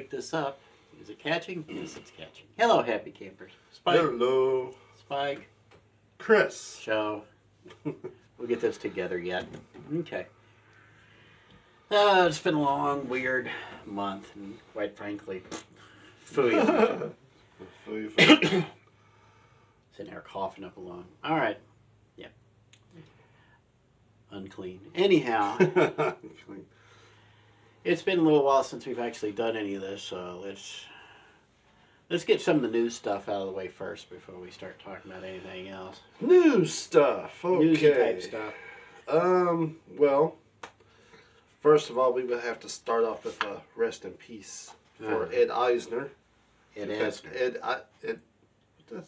wake this up. Is it catching? Yes, it's catching. Hello, happy campers. Spike, Hello. Spike, Chris. show. we'll get this together yet. Okay. Uh, it's been a long, weird month, and quite frankly, fooey. Foo, foo. Sitting there coughing up a lung. All right. Yeah. Unclean. Anyhow, it's been a little while since we've actually done any of this, so let's let's get some of the news stuff out of the way first before we start talking about anything else. News stuff. Okay. Newsy type stuff. Um. Well, first of all, we would have to start off with a rest in peace for Uh-huh. Ed Eisner. Ed Asner. Ed. I, Ed.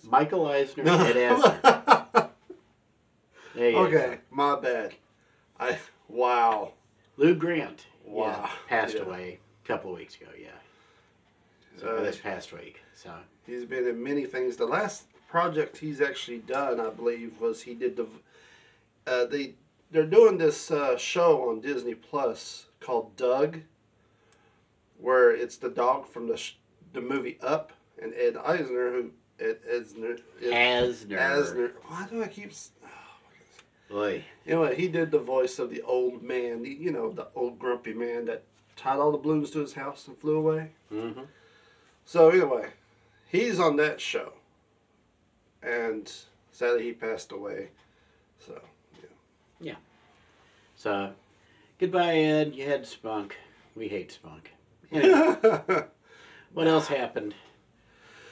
Michael Eisner, this? Ed you okay, go. my bad. I. Wow. Lou Grant. Wow. Yeah, passed Yeah. away a couple of weeks ago, yeah. So Uh, this past week. So He's been in many things. The last project he's actually done, I believe, was he did the. Uh, they they're doing this uh, show on Disney Plus called Dug, where it's the dog from the sh- the movie Up and Ed Eisner who Ed Eisner Asner. Eisner. Why do I keep? Boy. Anyway, he did the voice of the old man. the- You know, the old grumpy man that tied all the balloons to his house and flew away. Mm-hmm. So anyway, he's on that show, and sadly he passed away. So yeah. Yeah. So, goodbye, Ed. You had spunk. We hate spunk. Anyway, what else happened?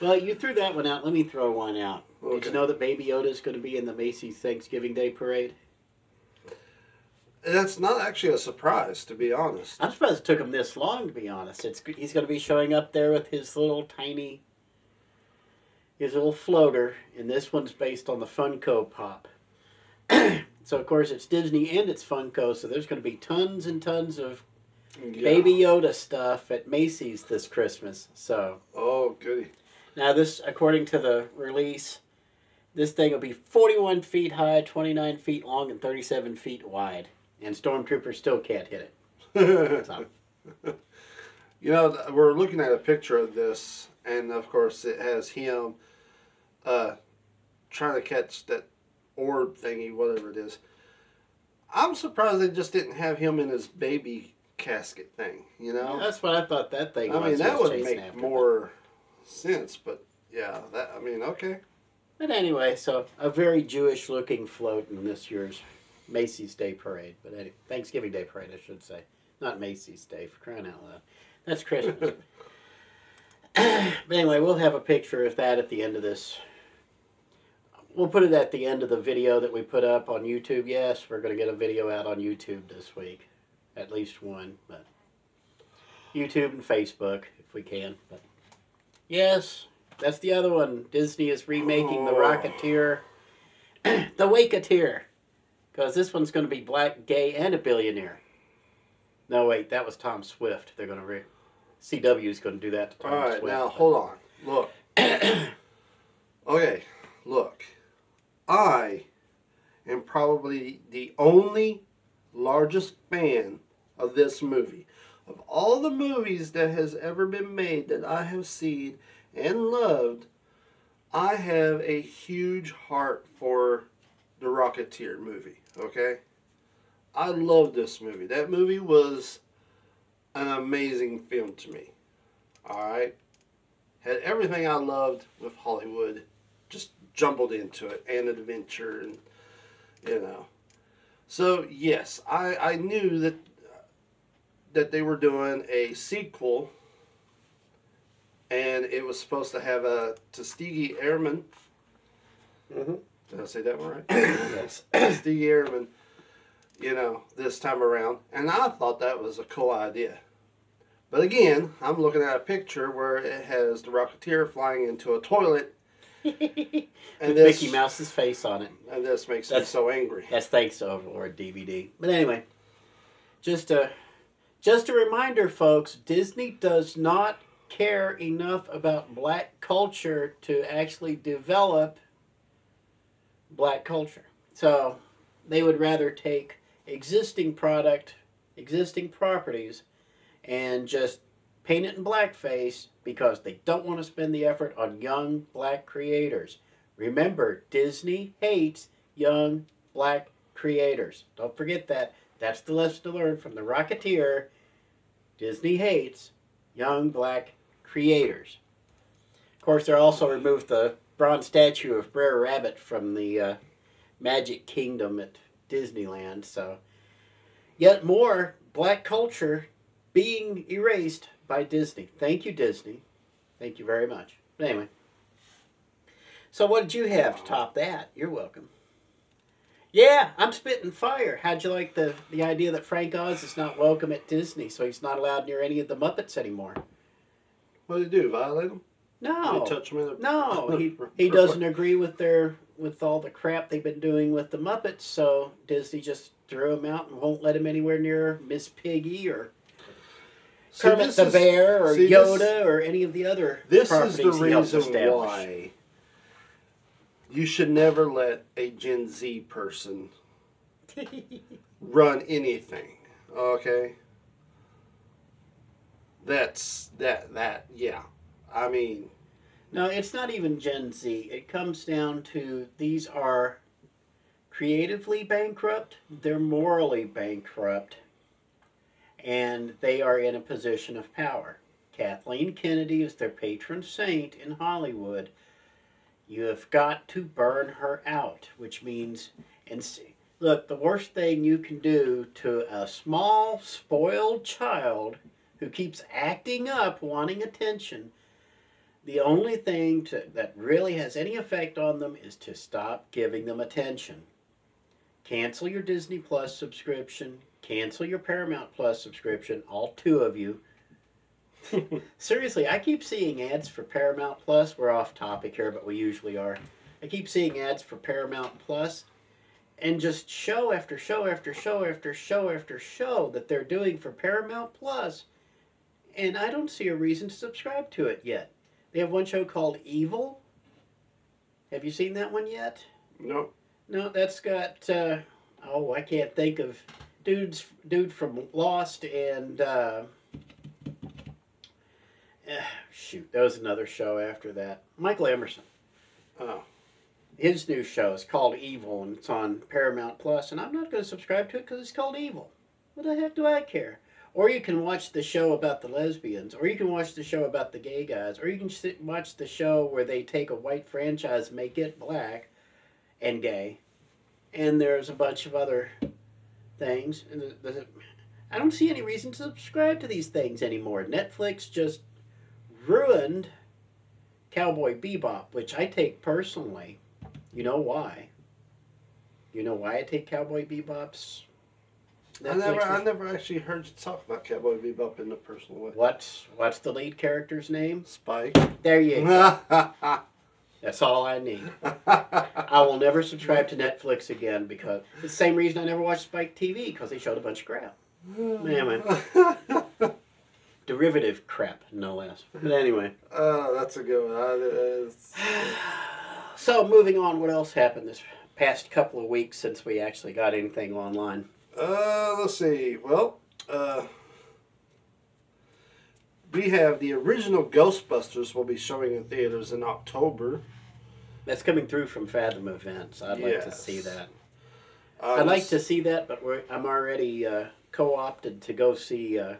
Well, you threw that one out. Let me throw one out. Did you know that Baby Yoda is going to be in the Macy's Thanksgiving Day Parade? that's not actually a surprise, to be honest. I'm surprised it took him this long, to be honest. It's he's going to be showing up there with his little tiny, his little floater, and this one's based on the Funko Pop. so of course it's Disney and it's Funko, so there's going to be tons and tons of Yeah. Baby Yoda stuff at Macy's this Christmas. So Oh goody. now this, according to the release, this thing will be 41 feet high, 29 feet long, and 37 feet wide. And stormtroopers still can't hit it. So, You know, we're looking at a picture of this, and of course it has him uh, trying to catch that orb thingy, whatever it is. I'm surprised they just didn't have him in his baby casket thing. You know, that's what I thought that thing I mean that would make more sense. But yeah, that I mean, okay. But anyway, so a very Jewish looking float in this year's Macy's Day Parade. But anyway, Thanksgiving Day Parade, I should say. Not Macy's Day, for crying out loud. That's Christmas. but anyway, we'll have a picture of that at the end of this. We'll put it at the end of the video that we put up on YouTube. Yes, we're going to get a video out on YouTube this week. At least one. But YouTube and Facebook, if we can. But yes, that's the other one. Disney is remaking The Oh. Rocketeer. the Woketeer. Because this one's going to be black, gay, and a billionaire. No, wait, that was Tom Swift. They're going to re. CW is going to do that to Tom All right, Swift. now hold on. Look. okay, look. I am probably the only largest fan of this movie. Of all the movies that has ever been made that I have seen and loved, I have a huge heart for the Rocketeer movie, okay? I love this movie. That movie was an amazing film to me. All right. Had everything I loved with Hollywood just jumbled into it and adventure and you know. So yes, I, I knew that that they were doing a sequel and it was supposed to have a Tuskegee Airman. Mhm. Did I say that one right? Yes. Tuskegee Airman, you know, this time around. And I thought that was a cool idea. But again, I'm looking at a picture where it has the Rocketeer flying into a toilet, With and this, Mickey Mouse's face on it. and this makes me so angry. That's thanks to Overlord DVD. But anyway, just a just a reminder, folks. Disney does not care enough about black culture to actually develop black culture. So they would rather take existing product, existing properties, and just paint it in blackface because they don't want to spend the effort on young black creators. Remember, Disney hates young black creators. Don't forget that. That's the lesson to learn from the Rocketeer. Disney hates young black creators. Of course, they also removed the bronze statue of Brer Rabbit from the uh, Magic Kingdom at Disneyland. So, yet more black culture being erased by Disney. Thank you, Disney. Thank you very much. But anyway, so what did you have to top that? You're welcome. Yeah, I'm spitting fire. How'd you like the, the idea that Frank Oz is not welcome at Disney, so he's not allowed near any of the Muppets anymore? What do you do? Violate them? No. You touch them in the No, he, he doesn't agree with their with all the crap they've been doing with the Muppets, so Disney just threw him out and won't let him anywhere near Miss Piggy or See, Kermit the is- Bear or see, this- Yoda or any of the other This is the he reason why you should never let a Gen Z person run anything. Okay? That's that that yeah. I mean, No, it's not even Gen Z. It comes down to these are creatively bankrupt, they're morally bankrupt, and they are in a position of power. Kathleen Kennedy is their patron saint in Hollywood. You have got to burn her out, which means, and see, look, the worst thing you can do to a small, spoiled child who keeps acting up, wanting attention, the only thing to, that really has any effect on them is to stop giving them attention. Cancel your Disney Plus subscription, cancel your Paramount Plus subscription, all two of you. Seriously, I keep seeing ads for Paramount Plus. We're off topic here, but we usually are. I keep seeing ads for Paramount Plus, and just show after show after show after show after show that they're doing for Paramount Plus, and I don't see a reason to subscribe to it yet. They have one show called Evil. Have you seen that one yet? no. No, that's got uh, oh, I can't think of dudes dude from Lost and uh, eh, shoot, that was another show after that. Michael Emerson. Oh. His new show is called Evil and it's on Paramount Plus, and I'm not going to subscribe to it because it's called Evil. What the heck do I care? Or you can watch the show about the lesbians, or you can watch the show about the gay guys, or you can sit, watch the show where they take a white franchise, make it black and gay, and there's a bunch of other things. And I don't see any reason to subscribe to these things anymore. Netflix just ruined Cowboy Bebop, which I take personally. You know why? You know why I take Cowboy Bebop's? I never I never actually heard you talk about Cowboy Bebop in a personal way. What's what's the lead character's name? Spike. There you go. That's all I need. I will never subscribe to Netflix again because the same reason I never watched Spike TV because they showed a bunch of crap. Hmm. Man, Derivative crap, no less. But anyway. Oh, that's a good one. So moving on, what else happened this past couple of weeks since we actually got anything online? Uh, let's see. Well, uh, we have the original Ghostbusters will be showing in theaters in October. That's coming through from Fathom Events. I'd like to Yes. see that. Uh, I'd like to see that, but we're, I'm already uh, co-opted to go see uh,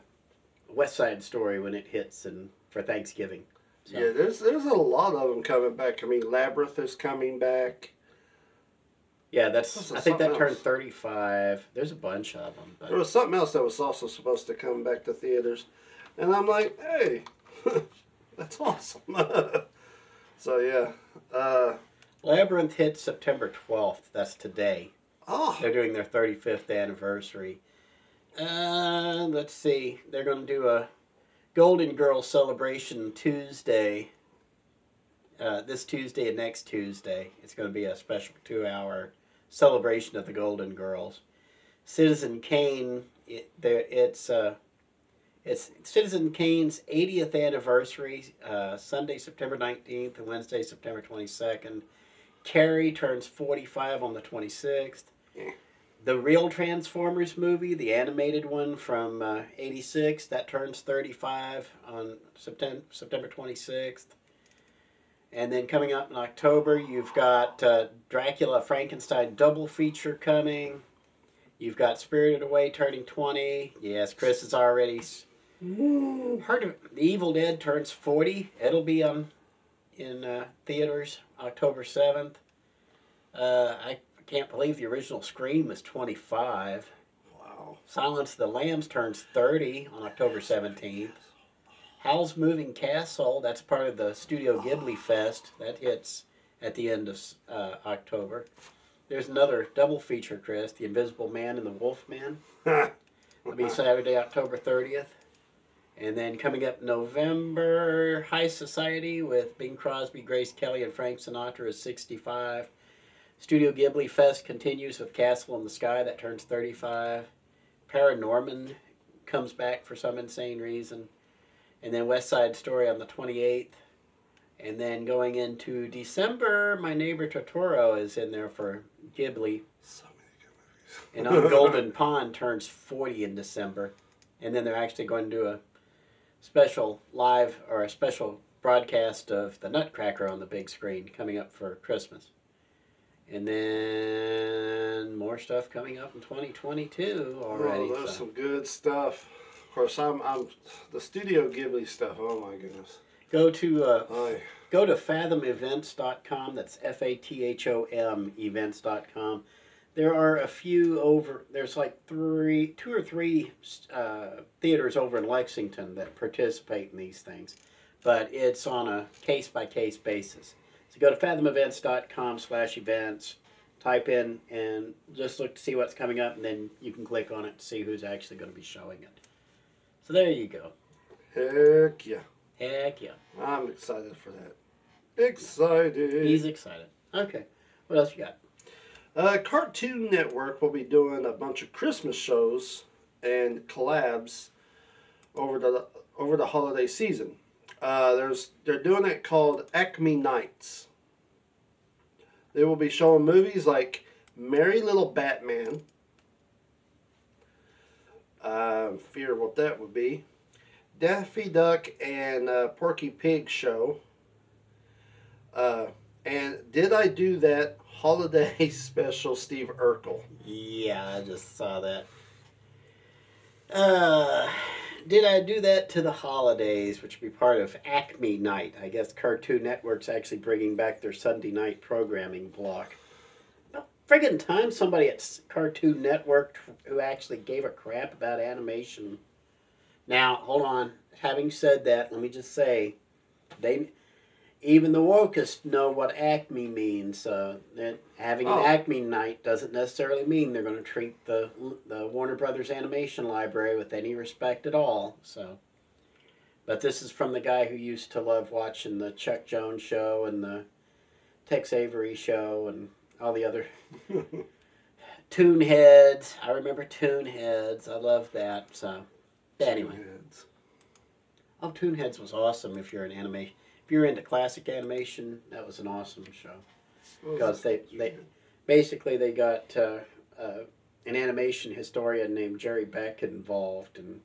West Side Story when it hits and for Thanksgiving. So, Yeah, there's there's a lot of them coming back. I mean, Labyrinth is coming back. Yeah, that's. I think that turned else. 35. There's a bunch of them, There was something else that was also supposed to come back to theaters, and I'm like, hey, that's awesome. so yeah, uh, Labyrinth hits September 12th. That's today. oh, They're doing their 35th anniversary. Uh, let's see. They're going to do a Golden Girls celebration Tuesday. Uh, this Tuesday and next Tuesday. It's going to be a special two hour celebration of the Golden Girls. Citizen Kane, it, there, it's, uh, it's Citizen Kane's 80th anniversary, uh, Sunday, September 19th, and Wednesday, September 22nd. Carrie turns 45 on the 26th. the real Transformers movie, the animated one from uh, '86, that turns 35 on September September 26th. And then coming up in October, you've got uh, Dracula Frankenstein double feature coming. You've got Spirited Away turning 20. Yes, Chris is already heard of. The Evil Dead turns 40. It'll be um, in uh, theaters October 7th. Uh, I can't believe the original Scream was 25. Wow. Silence of the Lambs turns 30 on October 17th. Howl's Moving Castle, that's part of the Studio Ghibli Fest. That hits at the end of uh, October. There's another double feature, Chris The Invisible Man and the Wolf Man. It'll be Saturday, October 30th. And then coming up November, High Society with Bing Crosby, Grace Kelly, and Frank Sinatra is 65. Studio Ghibli Fest continues with Castle in the Sky, that turns 35. Paranorman comes back for some insane reason. And then West Side Story on the 28th. And then going into December, My Neighbor Totoro is in there for Ghibli. So And many good on. Golden Pond turns 40 in December. And then they're actually going to do a special live or a special broadcast of the Nutcracker on the big screen coming up for Christmas. And then more stuff coming up in 2022 already. Oh, there's so. some good stuff. Of course, I'm, I'm the Studio Ghibli stuff. Oh my goodness. Go to uh, I, go to fathomevents.com. That's F A T H O M events.com. There are a few over. There's like three, two or three uh, theaters over in Lexington that participate in these things, but it's on a case by case basis. So go to fathomevents.com slash events. Type in and just look to see what's coming up, and then you can click on it to see who's actually going to be showing it. So there you go. heck yeah. Heck yeah. I'm excited for that. Excited. He's excited. Okay. What else you got? Uh, Cartoon Network will be doing a bunch of Christmas shows and collabs over the over the holiday season. Uh, there's they're doing it called Acme Nights. They will be showing movies like Merry Little Batman. Uh, fear what that would be. Daffy Duck and uh, Porky Pig show. Uh, and did I do that holiday special Steve Urkel? Yeah, I just saw that. Uh, did I do that to the holidays, which would be part of Acme Night? I guess Cartoon Network's actually bringing back their Sunday night programming block. Friggin' time somebody at Cartoon Network who actually gave a crap about animation. Now, hold on. Having said that, let me just say, they even the wokest know what Acme means. Uh, that having an Oh. Acme night doesn't necessarily mean they're going to treat the the Warner Brothers animation library with any respect at all. So, but this is from the guy who used to love watching the Chuck Jones show and the Tex Avery show and all the other Toonheads. I remember Toonheads. I love that. So, anyway. Oh, Toonheads was awesome. If you're an anime, if you're into classic animation, that was an awesome show. Because they, they basically they got uh, uh, an animation historian named Jerry Beck involved, and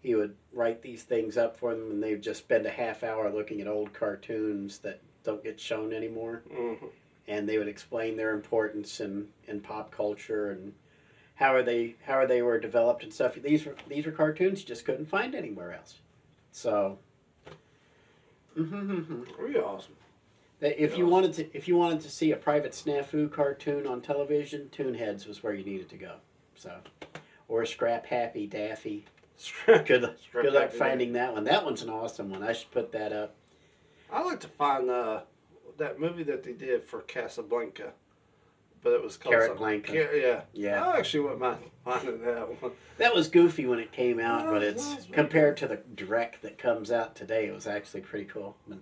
he would write these things up for them, and they'd just spend a half hour looking at old cartoons that don't get shown anymore, Mhm. And they would explain their importance in, in pop culture and how are they how are they were developed and stuff. These were these were cartoons you just couldn't find anywhere else. So. Pretty awesome. That If you wanted to, if you wanted to see a private snafu cartoon on television, Toonheads was where you needed to go. So, or Scrap Happy Daffy. Good, luck- good luck finding that one. That one's an awesome one. I should put that up. I like to find uh, that movie that they did for Casablanca, but it was called Carrot Blanca. Car- yeah. Yeah, I actually wouldn't mind that one. that was goofy when it came out, Yeah, but it's compared to the Drek that comes out today, it was actually pretty cool. But,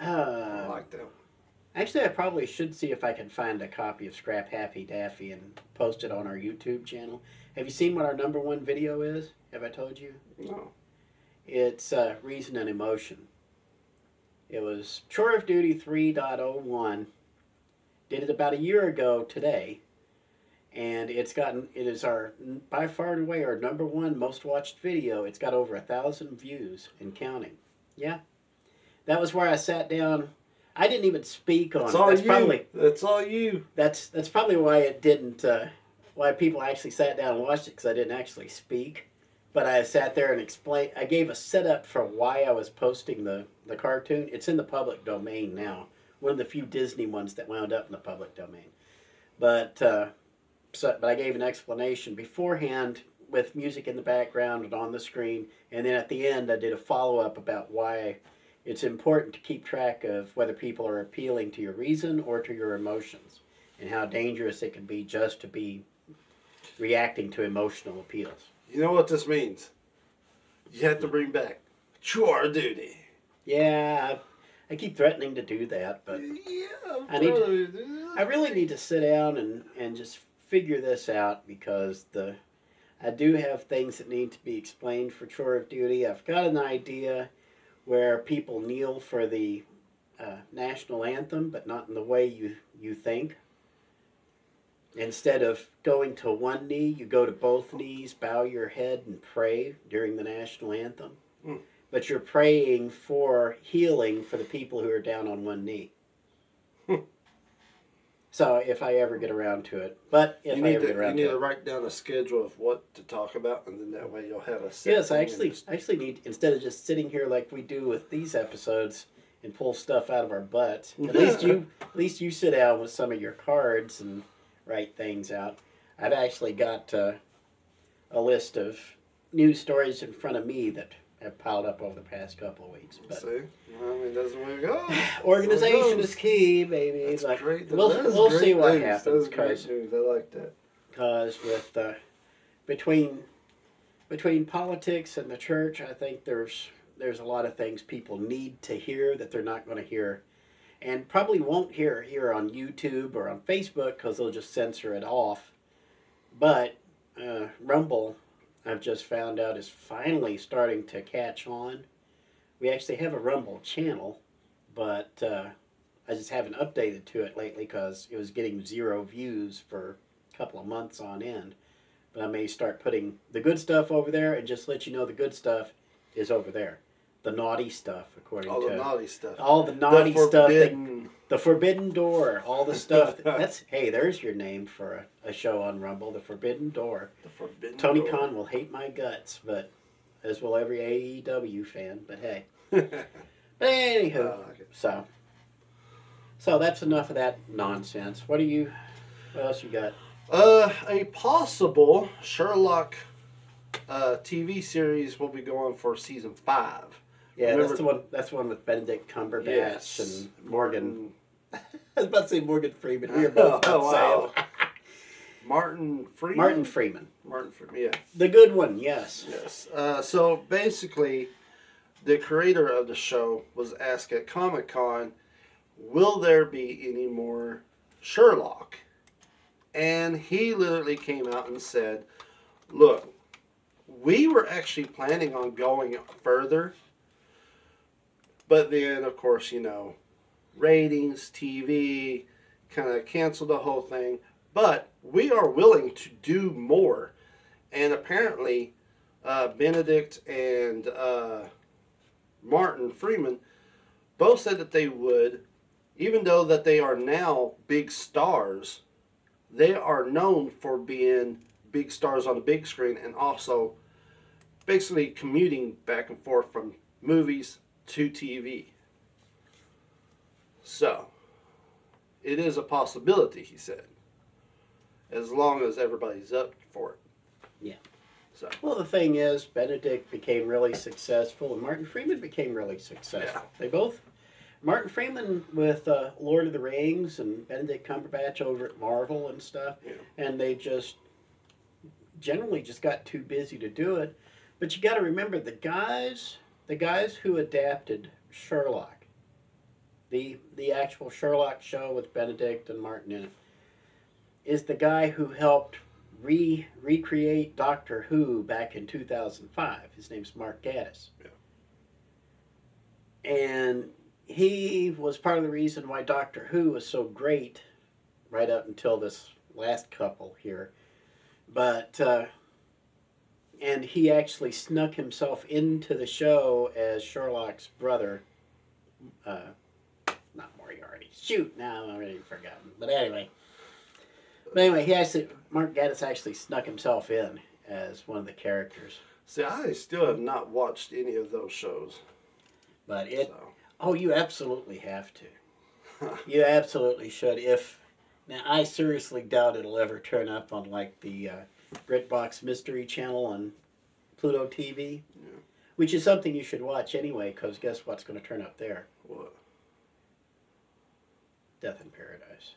I uh, like that. one. actually, I probably should see if I can find a copy of Scrap Happy Daffy and post it on our YouTube channel. Have you seen what our number one video is? Have I told you? No. It's uh, Reason and Emotion. It was Chore of Duty 3.01. Did it about a year ago today. and it's gotten it is our by far and away our number one most watched video. It's got over a thousand views and counting. Yeah, that was where I sat down. I didn't even speak on That's it. all That's you. probably That's all you. that's that's probably why it didn't. Uh, why people actually sat down and watched it because I didn't actually speak. But I sat there and explained. I gave a setup for why I was posting the the cartoon. It's in the public domain now. One of the few Disney ones that wound up in the public domain. But uh, so, but I gave an explanation beforehand with music in the background and on the screen, and then at the end I did a follow up about why it's important to keep track of whether people are appealing to your reason or to your emotions, and how dangerous it can be just to be reacting to emotional appeals. You know what this means? You have to bring back chore of duty. Yeah, I, I keep threatening to do that, but yeah, I need. To, I really need to sit down and, and just figure this out because the I do have things that need to be explained for chore of duty. I've got an idea where people kneel for the uh, national anthem, but not in the way you you think. Instead of going to one knee, you go to both knees, bow your head, and pray during the national anthem. Hmm. But you're praying for healing for the people who are down on one knee. Hmm. So if I ever get around to it, but if you I need, ever to, get you need to to it, wait down a schedule of what to talk about, and then that way you'll have a. yes, I actually just- I actually need instead of just sitting here like we do with these episodes and pull stuff out of our butts. At least you at least you sit down with some of your cards and write things out. I've actually got uh, a list of news stories in front of me that have piled up over the past couple of weeks. But See, I mean, that's the way it goes. organization That's it is key, baby. goes. Like, That's great. we'll That we'll great see what news. That happens is great because news. I like that. because with uh, between between politics and the church, I think there's there's a lot of things people need to hear that they're not going to hear, and probably won't hear it here on YouTube or on Facebook because they'll just censor it off. But uh, Rumble, I've just found out, is finally starting to catch on. We actually have a Rumble channel, but uh, I just haven't updated to it lately because it was getting zero views for a couple of months on end. But I may start putting the good stuff over there and just let you know the good stuff is over there. The naughty stuff, according to All the naughty stuff. all the naughty the stuff, that, the forbidden door, all the stuff. that's hey, there's your name for a, a show on Rumble, the Forbidden Door. the forbidden Tony door. Khan will hate my guts, but as will every AEW fan. But hey, but anywho, like it. so so that's enough of that nonsense. What do you? What else you got? Uh, a possible Sherlock uh, TV series will be going for season five. Yeah, Remember- that's the one. That's the one with Benedict Cumberbatch Yes. and Morgan. I was about to say Morgan Freeman. We were both about Oh, wow. Martin Freeman. Martin Freeman, Martin Freeman. Yeah. the good one. Yes. Yes. Uh, so basically, the creator of the show was asked at Comic Con, "Will there be any more Sherlock?" And he literally came out and said, "Look, we were actually planning on going further, but then, of course, you know, ratings, TV, kind of canceled the whole thing. But we are willing to do more." And apparently, uh, Benedict and uh, Martin Freeman both said that they would, even though that they are now big stars, they are known for being big stars on the big screen and also basically commuting back and forth from movies to TV. So, it is a possibility, he said, as long as everybody's up for it. Yeah. So. Well, the thing is, Benedict became really successful, and Martin Freeman became really successful. They both, Martin Freeman with uh, Lord of the Rings, and Benedict Cumberbatch over at Marvel and stuff, Yeah. and they just generally just got too busy to do it. But you got to remember the guys, the guys who adapted Sherlock, the the actual Sherlock show with Benedict and Martin in it, is the guy who helped re recreate Doctor Who back in 2005. His name's Mark Gatiss. And he was part of the reason why Doctor Who was so great right up until this last couple here, but uh, and he actually snuck himself into the show as Sherlock's brother. Uh, not Moriarty. Shoot, now I'm already forgotten. But anyway, but anyway, he actually Mark Gatiss actually snuck himself in as one of the characters. See, I still have not watched any of those shows. But it so. Oh, you absolutely have to. you absolutely should. If now, I seriously doubt it'll ever turn up on like the uh, BritBox Mystery Channel on Pluto TV, Yeah. which is something you should watch anyway. Because guess what's going to turn up there? What? Death in Paradise.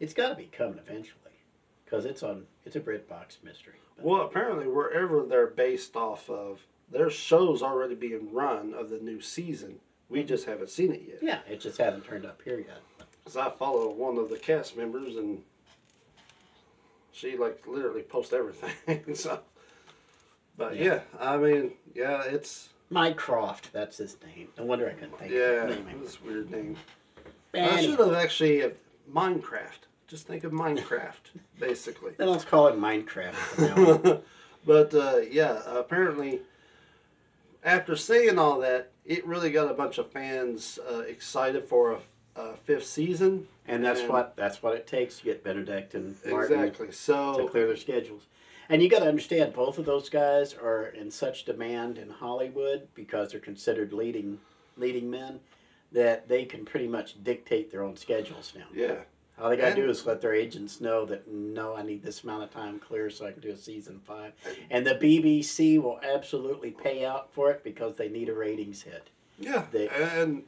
It's got to be coming eventually, because it's on. It's a BritBox mystery. But- Well, apparently, wherever they're based off of, their shows already being run of the new season. We just haven't seen it yet. yeah, it just hasn't turned up here yet. Because I follow one of the cast members, and she like literally posts everything. so, but Yeah. yeah. I mean, yeah, it's Mycroft, that's his name. No wonder I couldn't think yeah, of his name. it's weird name. I should have actually uh, Minecraft. Just think of Minecraft, basically. then let's call it Minecraft from now on. but uh, yeah, apparently, after saying all that, it really got a bunch of fans uh, excited for a, a fifth season. And that's And- what that's what it takes to get Benedict and Martin Exactly. to clear their schedules. And you got to understand, both of those guys are in such demand in Hollywood because they're considered leading leading men that they can pretty much dictate their own schedules now. yeah, All they got to do is let their agents know that no, I need this amount of time clear so I can do a season five. And the BBC will absolutely pay out for it because they need a ratings hit. yeah, They- and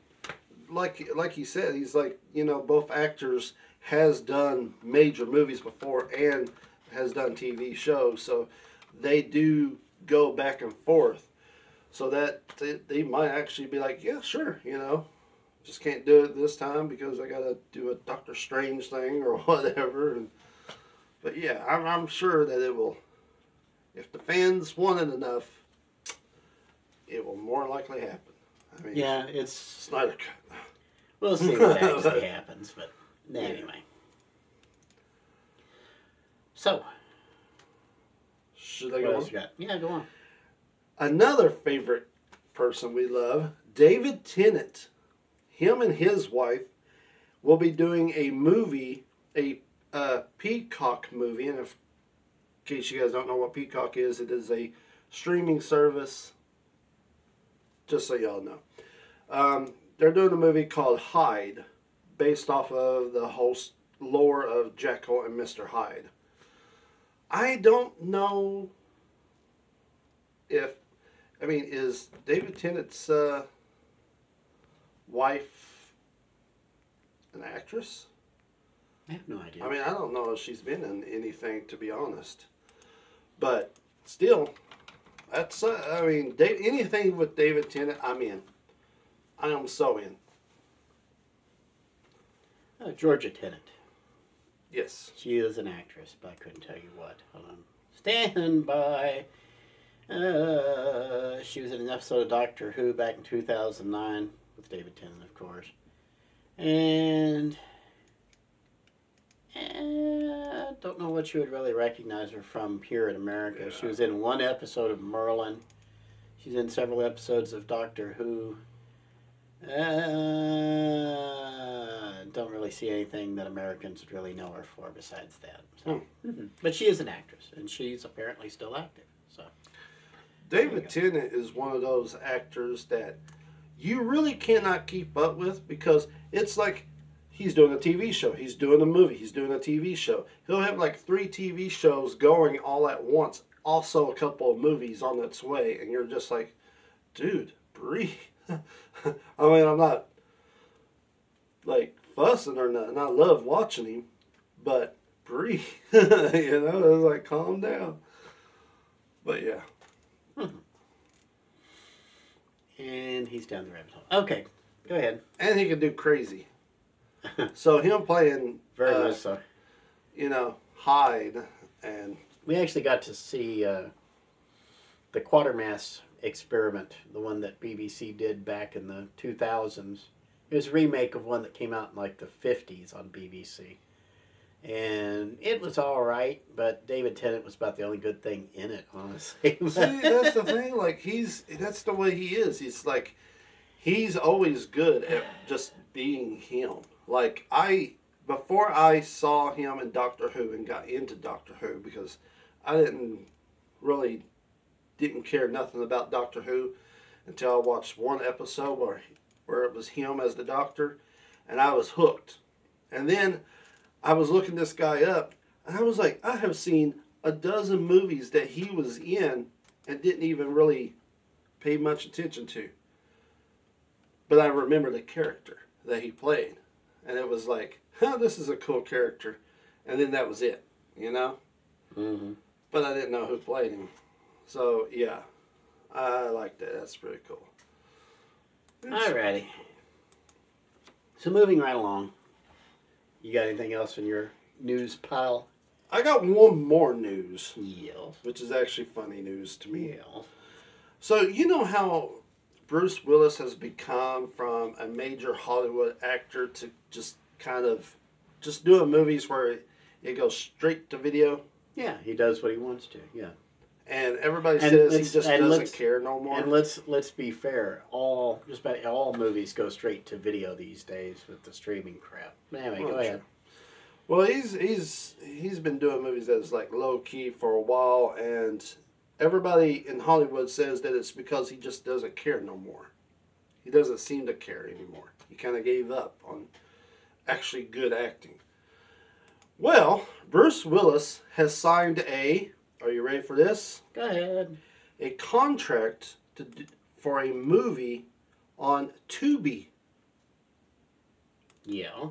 like like he said, he's like you know both actors has done major movies before and has done TV shows, so they do go back and forth. So that they, they might actually be like, yeah, sure, you know, just can't do it this time because I got to do a Doctor Strange thing or whatever. And, but yeah, I'm, I'm sure that it will, if the fans want it enough, it will more likely happen. I mean, Yeah, it's Snyder Cut. we'll see what actually happens, but anyway. So, Should I go on? got? Yeah, go on. Another favorite person we love, David Tennant. Him and his wife will be doing a movie, a uh, Peacock movie. And if, in case you guys don't know what Peacock is, it is a streaming service. Just so y'all know, um, they're doing a movie called Hyde, based off of the whole lore of Jekyll and Mister Hyde. I don't know if I mean, is David Tennant's uh, wife an actress? I have no idea. I mean, I don't know if she's been in anything, to be honest. But still, that's, uh, I mean, da- anything with David Tennant, I'm in. I am so in. Uh, Georgia Tennant. Yes. She is an actress, but I couldn't tell you what. Hold on. Stand by. Uh, she was in an episode of Doctor Who back in 2009 with David Tennant, of course. And. Uh, don't know what you would really recognize her from here in America. She was in one episode of Merlin. She's in several episodes of Doctor Who. Uh, don't really see anything that Americans would really know her for besides that. So, mhm. But she is an actress, and she's apparently still active. So David Tennant is one of those actors that you really cannot keep up with because it's like he's doing a TV show, he's doing a movie, he's doing a TV show. He'll have like three TV shows going all at once, also a couple of movies on its way, and you're just like, dude, breathe. I mean, I'm not like fussing or nothing. I love watching him, but breathe. you know, it's like calm down. But yeah. Hmm. and he's down the rabbit hole. Okay, go ahead. and he can do crazy. so him playing, Very uh, much so. you know, Hyde and We actually got to see uh, the Quatermass experiment, the one that BBC did back in the 2000s. It was a remake of one that came out in like the 50s on BBC. and it was all right. But David Tennant was about the only good thing in it, honestly. See, that's the thing. Like he's that's the way he is. He's like he's always good at just being him. Like I before I saw him in Doctor Who and got into Doctor Who because I didn't really didn't care nothing about Doctor Who until I watched one episode where where it was him as the Doctor, and I was hooked. And then I was looking this guy up, and I was like, I have seen a dozen movies that he was in and didn't even really pay much attention to. But I remember the character that he played, and it was like, huh, this is a cool character. And then that was it, you know? hmm But I didn't know who played him. So, yeah, I like that. That's pretty cool. Alrighty. So moving right along. You got anything else in your news pile? I got one more news, Yeah. which is actually funny news to me. Yeah. So you know how Bruce Willis has become from a major Hollywood actor to just kind of just doing movies where it, it goes straight to video, Yeah, he does what he wants to. Yeah. and everybody And says he just doesn't care no more. And let's let's be fair. All just about all movies go straight to video these days with the streaming crap. Anyway, Oh, go ahead. Well, he's he's he's been doing movies that's like low key for a while, and everybody in Hollywood says that it's because he just doesn't care no more. He doesn't seem to care anymore. He kind of gave up on actually good acting. Well, Bruce Willis has signed a. Are you ready for this? Go ahead. A contract to for a movie on Tubi. Yeah.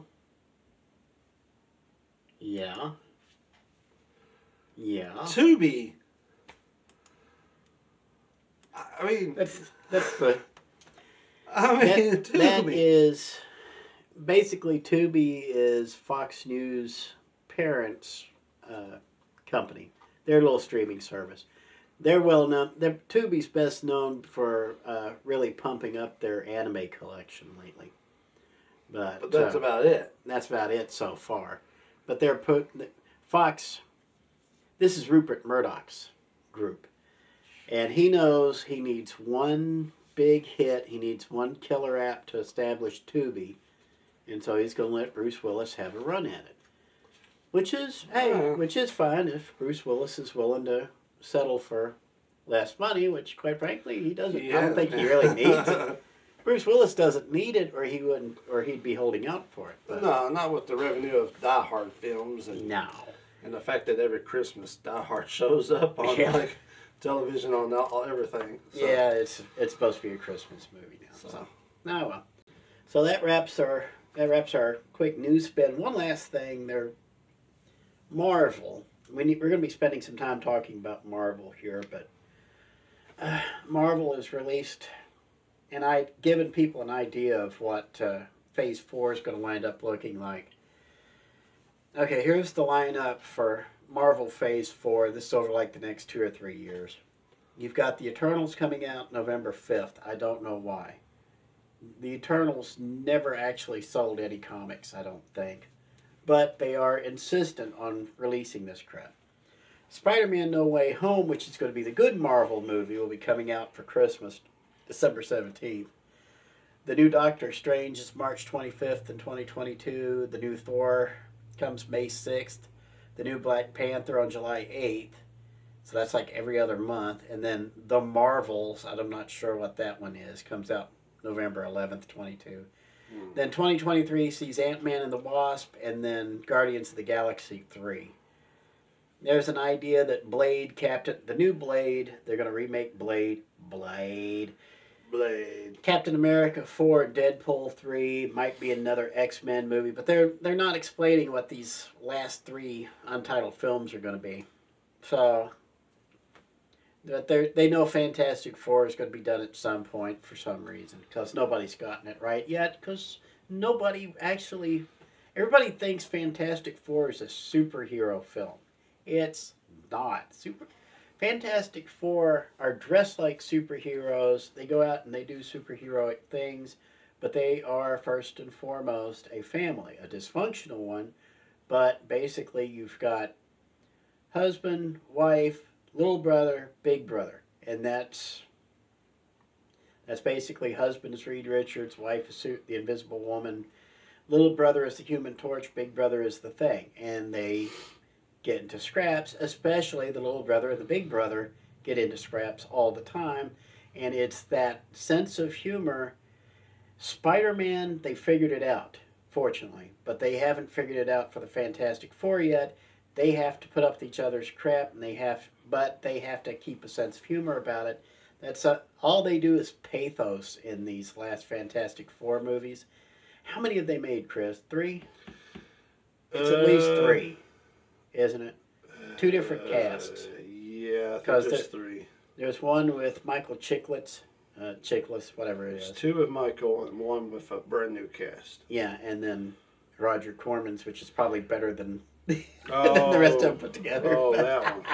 Yeah. Yeah. Tubi. I I mean, That's that's the I mean, that, that Tubi. is basically Tubi is Fox News parents uh, company. Their little streaming service. They're well known. They're, Tubi's best known for uh, really pumping up their anime collection lately. But, but that's uh, about it. that's about it so far. But they're put Fox. This is Rupert Murdoch's group, and he knows he needs one big hit. He needs one killer app to establish Tubi, and so he's going to let Bruce Willis have a run at it. Which is hey, Yeah. which is fine if Bruce Willis is willing to settle for less money. Which, quite frankly, he doesn't. I don't think he really needs it. Bruce Willis doesn't need it, or he wouldn't, or he'd be holding out for it. But no, not with the revenue of Die Hard films and no. and the fact that every Christmas Die Hard shows up on Yeah. like television on all, everything. So, Yeah, it's it's supposed to be a Christmas movie now. So, So. oh well. So that wraps our that wraps our quick news spin. One last thing, there. Marvel. We need, we're going to be spending some time talking about Marvel here, but uh, Marvel has released, and I've given people an idea of what uh, Phase Four is going to wind up looking like. Okay, here's the lineup for Marvel Phase Four. This is over like the next two or three years. You've got the Eternals coming out November 5th. I don't know why. The Eternals never actually sold any comics, I don't think. But they are insistent on releasing this crap. Spider Man No Way Home, which is going to be the good Marvel movie, will be coming out for Christmas, December 17th. The new Doctor Strange is March 25th in 2022. The new Thor comes May 6th. The new Black Panther on July 8th. So that's like every other month. And then The Marvels, I'm not sure what that one is, comes out November 11th, 22. Hmm. Then 2023 sees Ant Man and the Wasp, and then Guardians of the Galaxy 3. There's an idea that Blade, Captain, the new Blade, they're going to remake Blade, Blade. Blade. Captain America 4, Deadpool 3 might be another X-Men movie, but they're they're not explaining what these last 3 untitled films are going to be. So but they they know Fantastic Four is going to be done at some point for some reason because nobody's gotten it right yet because nobody actually everybody thinks Fantastic Four is a superhero film. It's not super. Fantastic Four are dressed like superheroes. They go out and they do superheroic things, but they are first and foremost a family, a dysfunctional one, but basically you've got husband, wife, little brother, big brother, and that's that's basically husband is Reed Richards, wife is Su- the Invisible Woman, little brother is the Human Torch, big brother is the Thing, and they get into scraps. Especially the little brother and the big brother get into scraps all the time, and it's that sense of humor. Spider-Man, they figured it out, fortunately, but they haven't figured it out for the Fantastic Four yet. They have to put up with each other's crap, and they have, but they have to keep a sense of humor about it. That's uh all they do is pathos in these last Fantastic Four movies. How many have they made, Chris? Three? It's at least Uh, three, isn't it? Two different casts. Uh, yeah, I think 'Cause there's three. There's one with Michael Chicklets, uh, Chiklis, whatever it is. two with Michael and one with a brand new cast. Yeah, and then Roger Corman's, which is probably better than, Oh, than the rest of them put together. Oh, that one.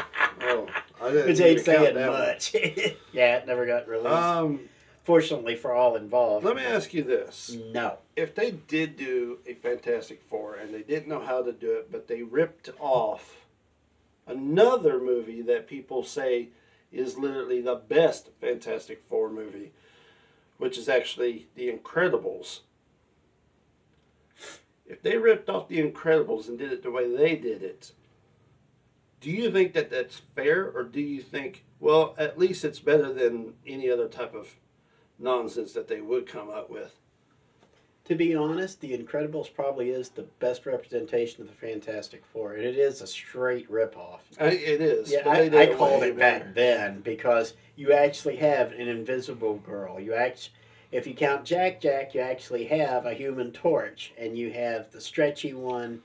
Oh, I didn't Which ain't saying much. yeah, it never got released. Um, Fortunately for all involved. let me ask you this: No. If they did do a Fantastic Four and they didn't know how to do it, but they ripped off another movie that people say is literally the best Fantastic Four movie, which is actually The Incredibles. If they ripped off The Incredibles and did it the way they did it, do you think that that's fair, or do you think, well, at least it's better than any other type of nonsense that they would come up with? To be honest, The Incredibles probably is the best representation of the Fantastic Four, and it is a straight ripoff. I, it is. Yeah, I, I it called it back then because you actually have an invisible girl. You act, if you count Jack Jack, you actually have a human torch, and you have the stretchy one,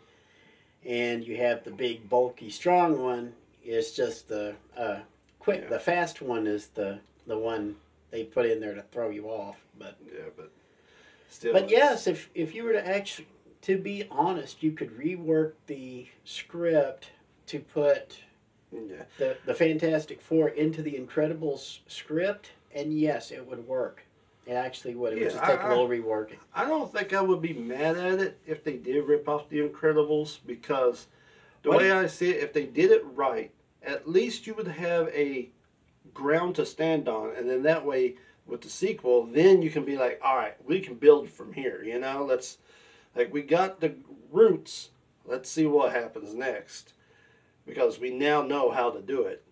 and you have the big, bulky, strong one. It's just the uh, quick, Yeah. the fast one is the the one they put in there to throw you off. But Yeah, but still. but yes, if if you were to actually, to be honest, you could rework the script to put Yeah. the the Fantastic Four into the Incredibles script, and yes, it would work. It actually would. It would just take I- a little reworking. I don't think I would be mad at it if they did rip off The Incredibles because the What- way I see it, if they did it right, at least you would have a ground to stand on, and then that way with the sequel, then you can be like, all right, we can build from here. You know, let's like we got the roots. Let's see what happens next because we now know how to do it.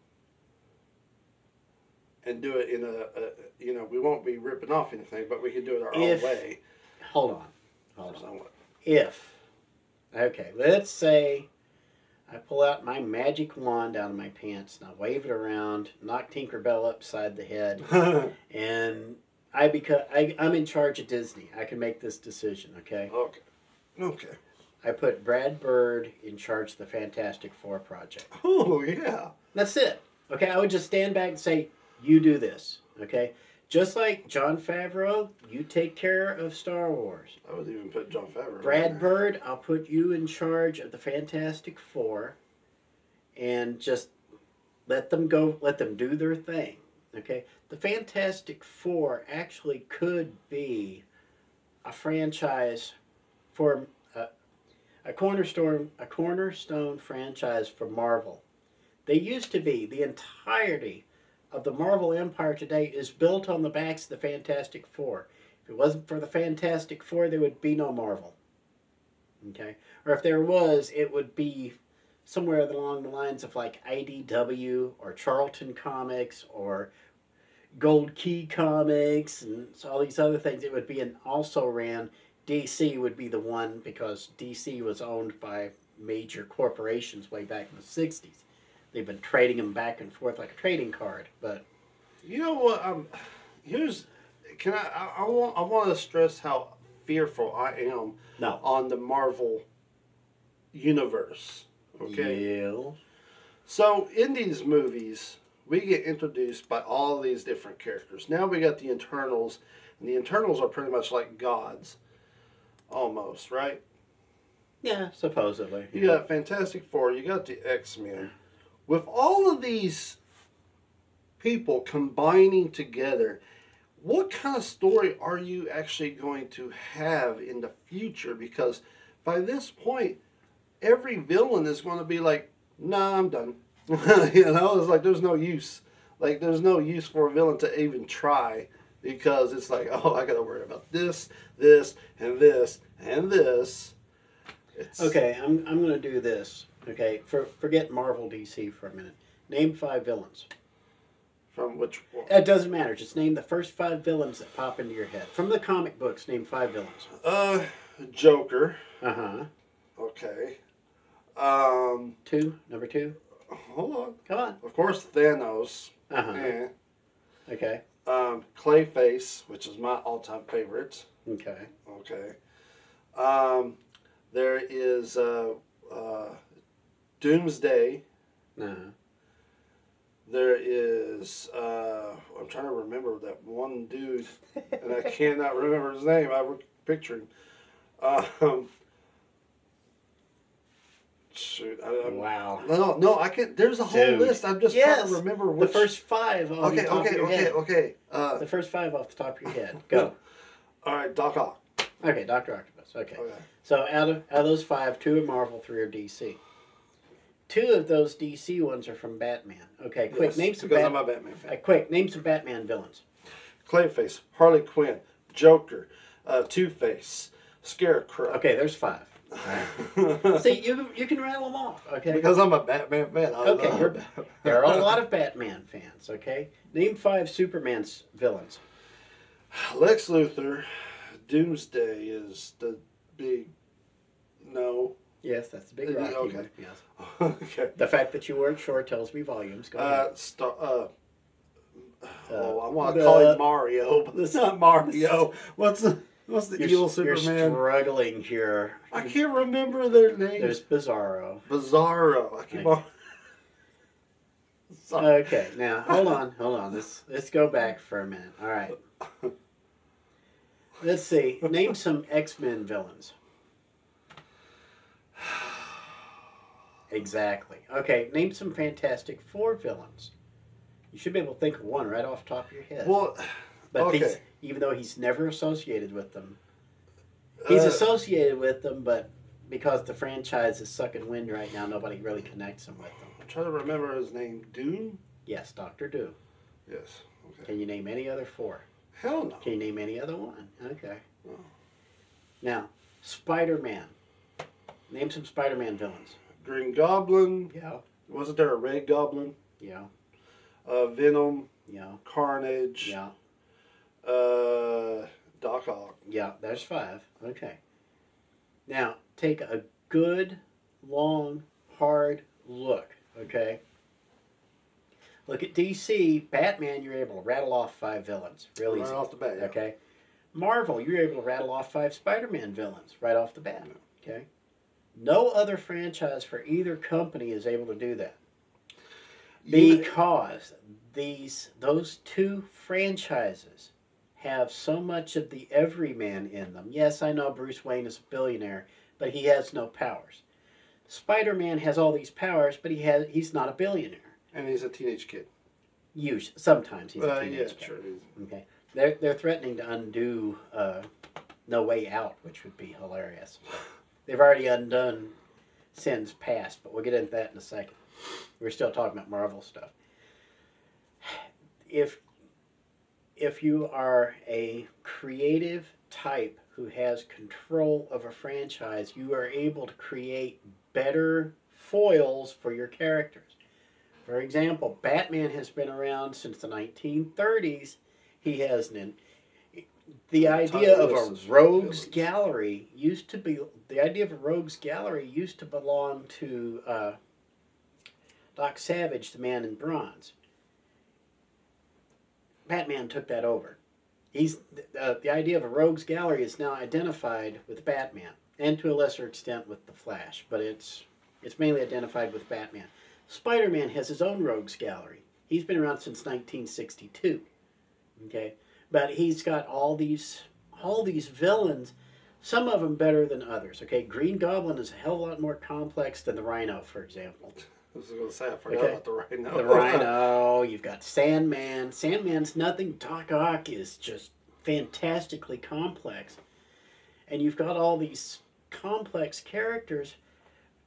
And do it in a, a you know, we won't be ripping off anything, but we can do it our If- own way. Hold on, hold on. If okay, let's say I pull out my magic wand out of my pants and I wave it around, knock Tinkerbell upside the head, and I become I, I'm in charge of Disney. I can make this decision. Okay, okay. Okay. I put Brad Bird in charge of the Fantastic Four project. Oh yeah. That's it. Okay, I would just stand back and say, "You do this." Okay, just like Jon Favreau, you take care of Star Wars. I would even put Jon Favreau. Brad. Bird, I'll put you in charge of the Fantastic Four, and just let them go. Let them do their thing. Okay, the Fantastic Four actually could be a franchise for a, a cornerstone a cornerstone franchise for Marvel. They used to be the entirety of the Marvel Empire today is built on the backs of the Fantastic Four. If it wasn't for the Fantastic Four, there would be no Marvel. Okay? Or if there was, it would be somewhere along the lines of like IDW or Charlton Comics or Gold Key Comics and all these other things. It would be an also ran. DC would be the one because DC was owned by major corporations way back in the 60s. They've been trading them back and forth like a trading card, but You know what? Um, here's. Can I? I, I want. I want to stress how fearful I am no. on the Marvel universe. Okay. Yeah. So in these movies, we get introduced by all these different characters. Now we got the Eternals, and the Eternals are pretty much like gods, almost, right? Yeah, supposedly. You got Fantastic Four, you got the X Men. With all of these people combining together, what kind of story are you actually going to have in the future? Because by this point, every villain is going to be like, "Nah, I'm done." you know, it's like there's no use. Like there's no use for a villain to even try because it's like, oh, I got to worry about this, this, and this, and this. It's, Okay, I'm, I'm going to do this. Okay, for, forget Marvel DC for a minute. Name five villains. From which one? It doesn't matter. Just name the first five villains that pop into your head. From the comic books, name five villains. Uh, Joker. Uh huh. Okay. Um, Two. Number two. hold on. Come on. Of course, Thanos. Uh huh. Eh. Okay. Um, Clayface, which is my all-time favorite. Okay. Okay. Um, there is uh, uh, Doomsday. Uh huh. There is. Uh, I'm trying to remember that one dude, and I cannot remember his name. I would picture him. Um, shoot. I, I'm, Wow. No, no, I can't. There's a whole Dude. list. I'm just trying to remember The first five off Okay, the top okay, of your okay, head. okay. Uh, The first five off the top of your head. Go. all right, Doc Ock. Okay, Doctor Octopus. Okay. Okay. So out of out of those five, two are Marvel, three are DC. Two of those DC ones are from Batman. Okay, quick. Yes, name some because Bat- I'm a Batman fan. uh, quick. Name some Batman villains. Clayface, Harley Quinn, Joker, uh, Two Face, Scarecrow. Okay, there's five. See, you you can rattle them off. Okay. because I'm a Batman fan. I Okay, you're- Batman. There are a lot of Batman fans. Okay. Name five Superman's villains. Lex Luthor, Doomsday is the big no. Yes, that's the big Uh, rock. okay. Yes. okay. The fact that you weren't sure tells me volumes. Go ahead. Uh, star, uh, oh, I want to call him Mario, but it's not Mario. What's the what's the You're, evil s- you're struggling here. I can't remember their names. There's Bizarro. Bizarro. I keep on. Okay, now hold on, hold on. Let's let's go back for a minute. All right. Let's see. Name some X Men villains. Exactly. Okay. Name some Fantastic Four villains. You should be able to think of one right off the top of your head. Well, but okay. these, even though he's never associated with them, he's uh, associated with them, but because the franchise is sucking wind right now, nobody really connects him with them. I'm trying to remember his name. Doom. Yes, Doctor Do. Yes. Okay. Can you name any other four? Hell no. Can you name any other one? Okay. No. Now, Spider Man. Name some Spider Man villains. Green Goblin. Yeah. Wasn't there a Red Goblin? Yeah. Uh, Venom. Yeah. Carnage. Yeah. Uh, Doc Ock. Yeah. There's five. Okay. Now, take a good, long, hard look. Okay. Look at DC. Batman, you're able to rattle off five villains. Real Right easy. off the bat. yeah. Okay. Marvel, you're able to rattle off five Spider-Man villains right off the bat. Okay. No other franchise for either company is able to do that because these those two franchises have so much of the everyman in them. Yes, I know Bruce Wayne is a billionaire, but he has no powers. Spider-Man has all these powers, but he has he's not a billionaire. and he's a teenage kid. Usually, sometimes he's a Uh, teenage yeah, kid. sure. Okay. They're, they're threatening to undo uh, No Way Out, which would be hilarious. They've already undone Sins Past, but we'll get into that in a second. We're still talking about Marvel stuff. If if you are a creative type who has control of a franchise, you are able to create better foils for your characters. For example, Batman has been around since the 1930s. He has an the idea of a rogues gallery used to be the idea of a rogues gallery used to belong to uh, Doc Savage, the Man in Bronze. Batman took that over. He's uh, the idea of a rogues gallery is now identified with Batman, and to a lesser extent with the Flash, but it's it's mainly identified with Batman. Spider-Man has his own rogues gallery. He's been around since 1962. Okay, but he's got all these all these villains. Some of them better than others. Okay, Green Goblin is a hell of a lot more complex than the Rhino, for example. I was going to say, I forgot Okay. about the Rhino. The Rhino, you've got Sandman. Sandman's nothing. Doc Ock is just fantastically complex. And you've got all these complex characters,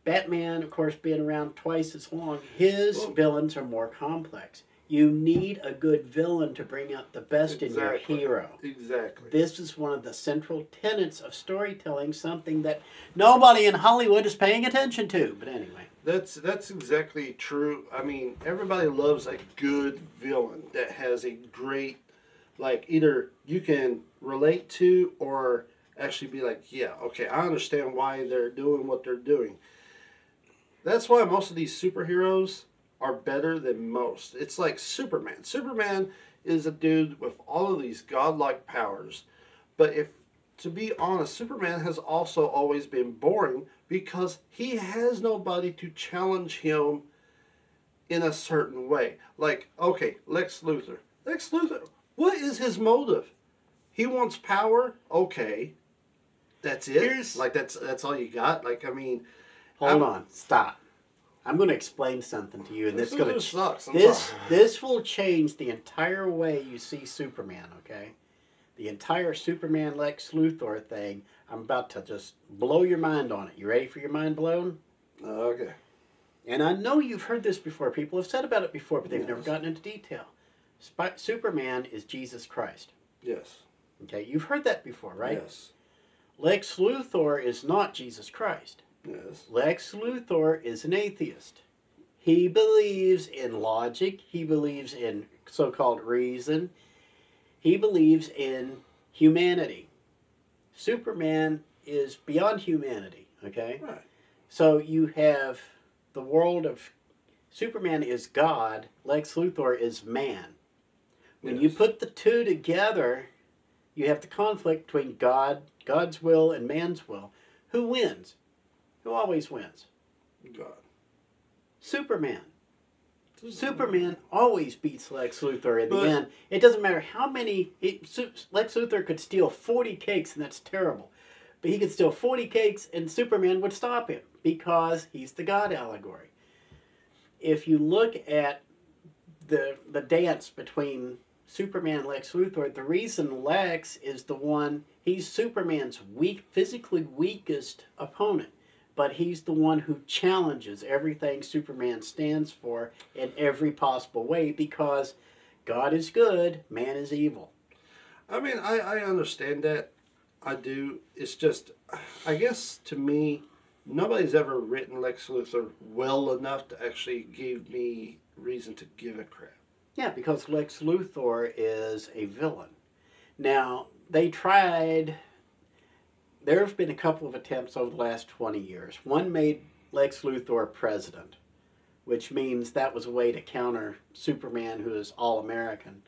Batman, of course, being around twice as long, his villains are more complex. You need a good villain to bring out the best in your hero. Exactly. This is one of the central tenets of storytelling, something that nobody in Hollywood is paying attention to. But anyway, That's that's exactly true. I mean, everybody loves a good villain that has a great, like either you can relate to or actually be like, yeah, okay, I understand why they're doing what they're doing. That's why most of these superheroes are better than most. It's like Superman. Superman is a dude with all of these godlike powers, but if to be honest, Superman has also always been boring because he has nobody to challenge him in a certain way. Like, okay, Lex Luthor. Lex Luthor, what is his motive? He wants power. Okay, that's it. Here's- like that's that's all you got. Like, I mean, hold I'm- on, stop. I'm going to explain something to you, and this Lex going to sucks. I'm this sorry. this will change the entire way you see Superman. Okay, the entire Superman Lex Luthor thing. I'm about to just blow your mind on it. You ready for your mind blown? Okay. And I know you've heard this before. People have said about it before, but they've never gotten into detail. Sp- Superman is Jesus Christ. Yes. Okay, you've heard that before, right? Yes. Lex Luthor is not Jesus Christ. Yes. Lex Luthor is an atheist. He believes in logic, he believes in so called reason, he believes in humanity. Superman is beyond humanity, okay? Right. So you have the world of Superman is God, Lex Luthor is man. When you put the two together, you have the conflict between God, God's will, and man's will. Who wins? Who always wins? God. Superman. Superman always beats Lex Luthor in the But- end. It doesn't matter how many. It, Lex Luthor could steal 40 cakes, and that's terrible. But he could steal 40 cakes, and Superman would stop him because he's the God allegory. If you look at the, the dance between Superman and Lex Luthor, the reason Lex is the one, he's Superman's weak, physically weakest opponent but he's the one who challenges everything Superman stands for in every possible way because God is good, man is evil. I mean, I, I understand that. I do. It's just, I guess to me, nobody's ever written Lex Luthor well enough to actually give me reason to give a crap. Yeah, because Lex Luthor is a villain. Now, they tried, there have been a couple of attempts over the last 20 years. One made Lex Luthor president, which means that was a way to counter Superman, who is all American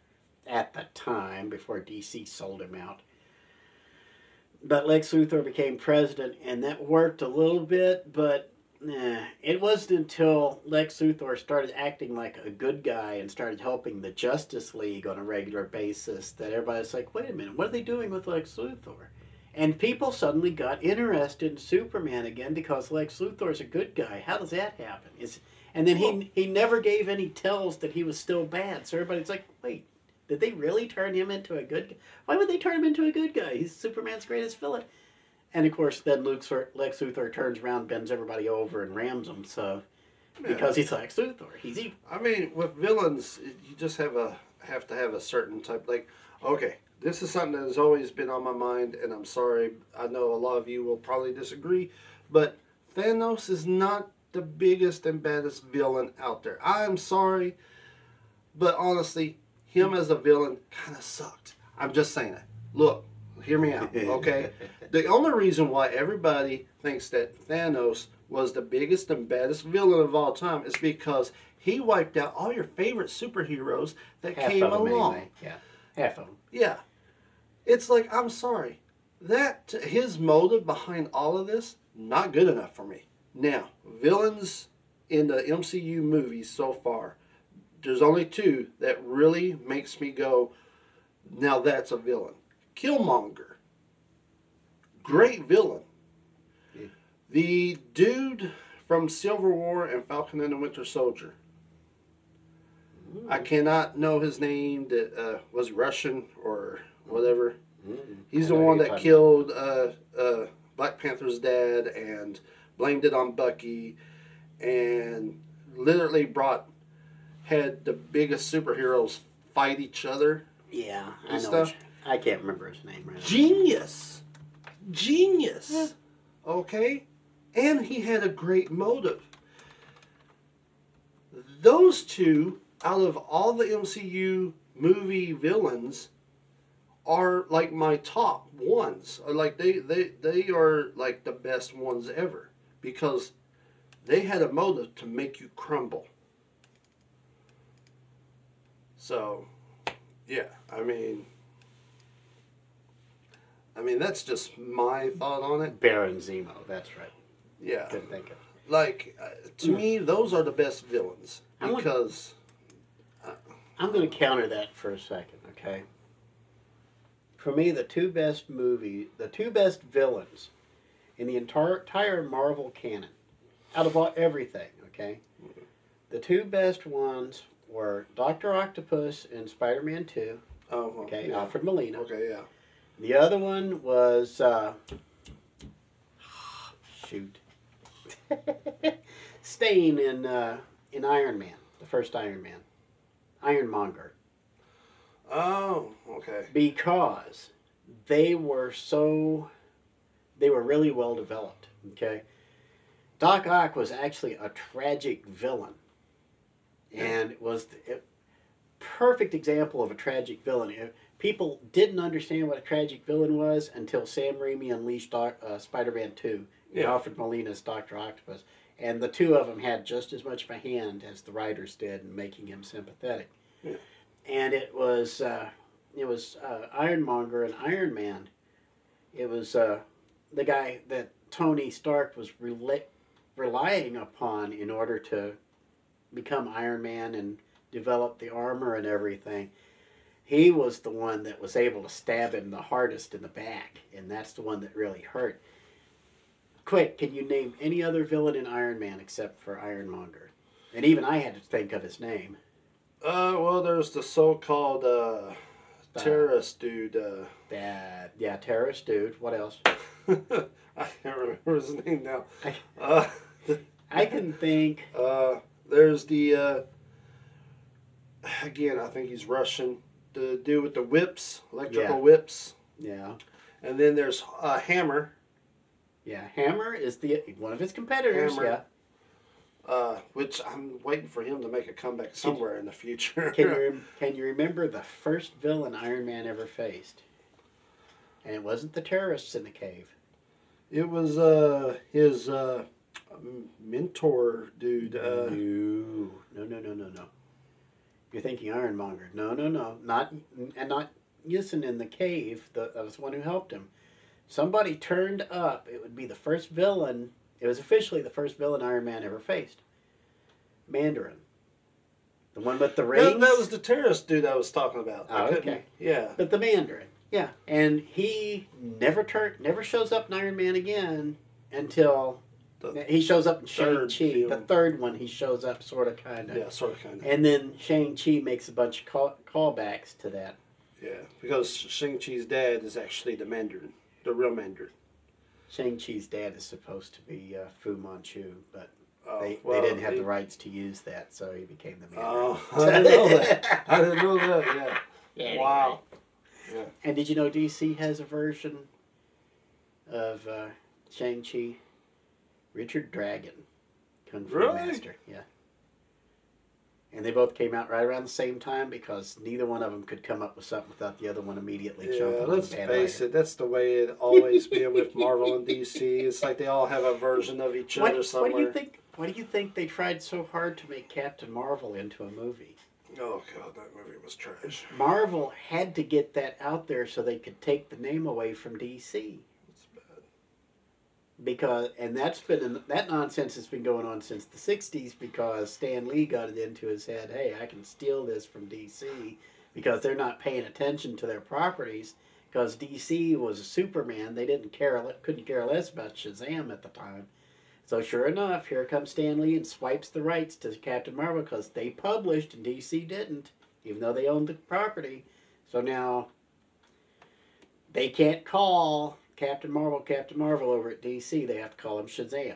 at the time before DC sold him out. But Lex Luthor became president, and that worked a little bit, but Nah, it wasn't until Lex Luthor started acting like a good guy and started helping the Justice League on a regular basis that everybody's like, wait a minute, what are they doing with Lex Luthor? And people suddenly got interested in Superman again because Lex Luthor's a good guy. How does that happen? Is and then he he never gave any tells that he was still bad. So everybody's like, wait, did they really turn him into a good guy? Why would they turn him into a good guy? He's Superman's greatest villain. And of course, then Luke's, Lex Luthor turns around, bends everybody over, and rams them. So because he's Lex Luthor, he's evil. I mean, with villains, you just have a have to have a certain type. Like, okay, this is something that has always been on my mind, and I'm sorry. I know a lot of you will probably disagree, but Thanos is not the biggest and baddest villain out there. I'm sorry, but honestly, him as a villain kind of sucked. I'm just saying it. Look, hear me out, okay? the only reason why everybody thinks that Thanos was the biggest and baddest villain of all time is because he wiped out all your favorite superheroes that Half came of them, along. anyway. Yeah, half of them. Yeah. It's like, I'm sorry. That, his motive behind all of this, not good enough for me. Now, villains in the MCU movies so far, there's only two that really makes me go, now that's a villain. Killmonger. Great villain. Yeah. The dude from Civil War and Falcon and the Winter Soldier. I cannot know his name. That uh, was Russian or whatever. Mm. He's I the one that killed uh, uh, Black Panther's dad and blamed it on Bucky, and literally brought had the biggest superheroes fight each other. Yeah, I know. stuff. which- I can't remember his name right. Genius, genius. Yeah. Okay, and he had a great motive. Those two, out of all the MCU movie villains, are like my top ones. Like they, they, they are like the best ones ever because they had a motive to make you crumble. So, yeah, I mean, I mean that's just my thought on it. Baron Zemo. That's right. Yeah, Couldn't think of. like uh, to me, those are the best villains I want- because I'm going to counter that for a second, okay? For me, the two best movie, the two best villains in the entire entire Marvel canon, out of all, everything, okay? The two best ones were Doctor Octopus in Spider-Man Two, oh, okay, yeah. Alfred Molina. okay, yeah, The other one was uh, shoot, Stane in uh, in Iron Man, the first Iron Man, Ironmonger. Oh, okay, because they were so they were really well developed okay? Doc ock was actually a tragic villain and it was a perfect example of a tragic villain. People didn't understand what a tragic villain was until sam raimi unleashed Doc, uh, spider-man 2 and Yeah. alfred molina's dr octopus. And the two of them had just as much of a hand as the writers did in making him sympathetic. Yeah. And it was uh, it was uh, Ironmonger and Iron Man. It was uh, the guy that Tony Stark was relying upon in order to become Iron Man and develop the armor and everything. He was the one that was able to stab him the hardest in the back, and that's the one that really hurt. Quick, can you name any other villain in Iron Man except for Ironmonger? And even I had to think of his name. Uh, well, there's the so-called uh, terrorist dude. Uh, That yeah, terrorist dude. What else? I can't remember his name now. I- Uh, I can think. uh, there's the uh, again. I think he's Russian. The dude with the whips, electrical Yeah. whips, Yeah, and then there's uh, Hammer. yeah. Hammer is the one of his competitors. Hammer. Uh, which I'm waiting for him to make a comeback somewhere in the future. Can you can you remember the first villain Iron Man ever faced? And it wasn't the terrorists in the cave. It was uh, his uh, mentor dude. Uh, no, no, no, no, no, no. You're thinking Ironmonger. No, no, no. Not and not Yinsen in the cave. The, that was the one who helped him. Somebody turned up. It would be the first villain. It was officially the first villain Iron Man ever faced. Mandarin. The one with the rings. that, that was the terrorist dude I was talking about. Oh, okay. Yeah. But the Mandarin, yeah, and he never turn, never shows up in Iron Man again until The he shows up in Shang third Chi. The third one, he shows up, sort of, kind of, Yeah, sort of, kind of. and then Shang Chi makes a bunch of call, callbacks to that. Yeah, because Shang Chi's dad is actually the Mandarin, the real Mandarin. Shang Chi's dad is supposed to be uh, Fu Manchu, but Oh, they, well, they didn't have he- the rights to use that, so he became the Mandarin. Oh, I didn't know that. I didn't know that. Yeah. Anyway. Wow. Yeah. And did you know DC has a version of uh, Shang Chi? Richard Dragon, Kung Fu Really? Master. Yeah. And they both came out right around the same time because neither one of them could come up with something without the other one immediately Yeah, jumping let's on face it. That's the way it always been with Marvel and DC. It's like they all have a version of each What, other what somewhere. do you think? What do you think they tried so hard to make Captain Marvel into a movie? Oh god, that movie was trash. Marvel had to get that out there so they could take the name away from DC. Because and that's been that nonsense has been going on since the 60s because Stan Lee got it into his head hey I can steal this from DC because they're not paying attention to their properties because DC was Superman. They didn't care couldn't care less about Shazam at the time. So sure enough here comes Stan Lee and swipes the rights to Captain Marvel because they published and DC didn't even though they owned the property. So now they can't call Captain Marvel Captain Marvel over at DC. They have to call him Shazam.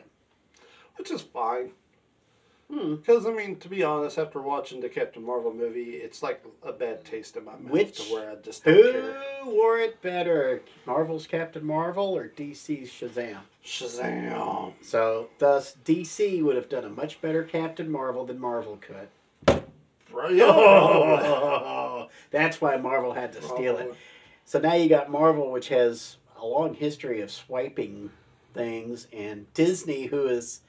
which is fine. Hmm. Because I mean, to be honest, after watching the Captain Marvel movie, it's like a bad taste in my mouth Which- to where I just don't Who care. wore it better, Marvel's Captain Marvel or DC's Shazam? Shazam! So, thus, DC would have done a much better Captain Marvel than Marvel could. Yeah. That's why Marvel had to steal Oh. it. So now you got Marvel, which has a long history of swiping things, and Disney, who is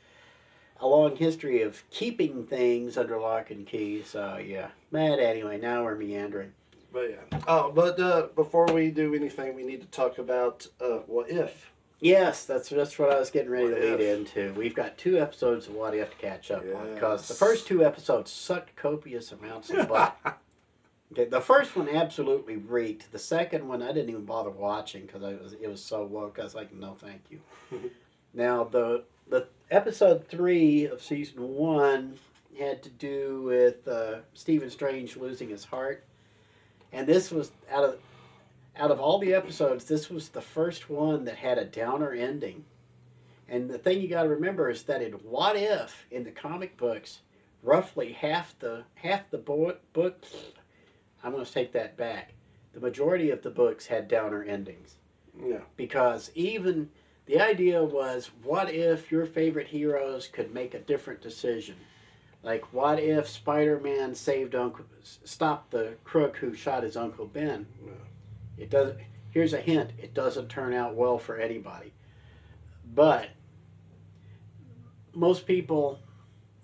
a long history of keeping things under lock and key. So yeah, but anyway, now we're meandering. But yeah. Oh, but uh, before we do anything, we need to talk about uh, what if. Yes, that's that's what I was getting ready to What lead if? into. We've got two episodes of What If to catch up on because the first two episodes sucked copious amounts of butt. Okay, the first one absolutely reeked. The second one I didn't even bother watching because I was it was so woke. I was like, no, thank you. now the the episode three of season one had to do with uh, Stephen Strange losing his heart, and this was out of out of all the episodes, this was the first one that had a downer ending. And the thing you got to remember is that in What If in the comic books, roughly half the half the bo- book I'm going to take that back. The majority of the books had downer endings Yeah. because even the idea was what if your favorite heroes could make a different decision? Like what if Spider-Man saved Uncle stopped the crook who shot his uncle Ben? Yeah. It doesn't here's a hint, it doesn't turn out well for anybody. But most people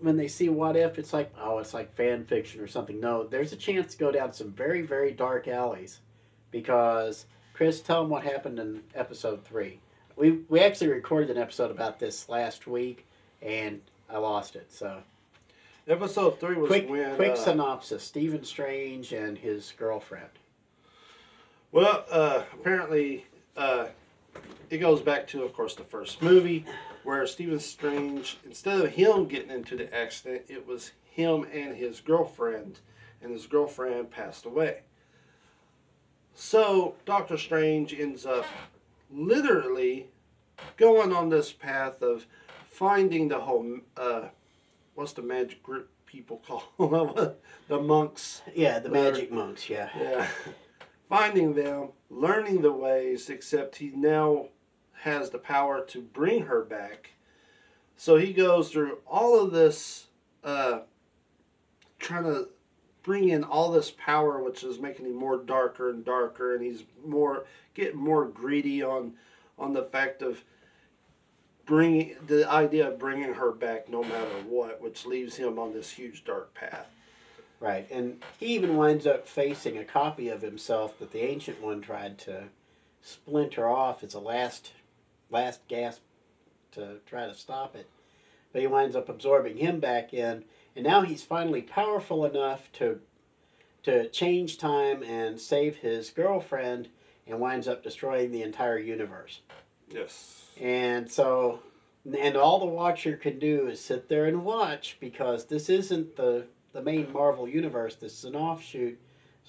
when they see what if it's like oh it's like fan fiction or something. No there's a chance to go down some very very dark alleys because chris tell them what happened in episode three. We we actually recorded an episode about this last week and i lost it so. Episode three was quick when. quick uh, synopsis. Stephen strange and his girlfriend. Well, uh, apparently, uh, it goes back to, of course, the first movie, where Stephen Strange, instead of him getting into the accident, it was him and his girlfriend, and his girlfriend passed away. So, Doctor Strange ends up literally going on this path of finding the whole, uh, what's the magic group people call them? the monks. yeah the magic monks yeah Yeah. Finding them, learning the ways, except he now has the power to bring her back. So he goes through all of this, uh, trying to bring in all this power, which is making him more darker and darker, and he's more getting more greedy on on the fact of bringing the idea of bringing her back no matter what, which leaves him on this huge dark path. Right, and he even winds up facing a copy of himself that the ancient one tried to splinter off as a last last gasp to try to stop it. But he winds up absorbing him back in, and now he's finally powerful enough to to change time and save his girlfriend and winds up destroying the entire universe. Yes. And so, and all the Watcher can do is sit there and watch because this isn't the the main Marvel universe. This is an offshoot.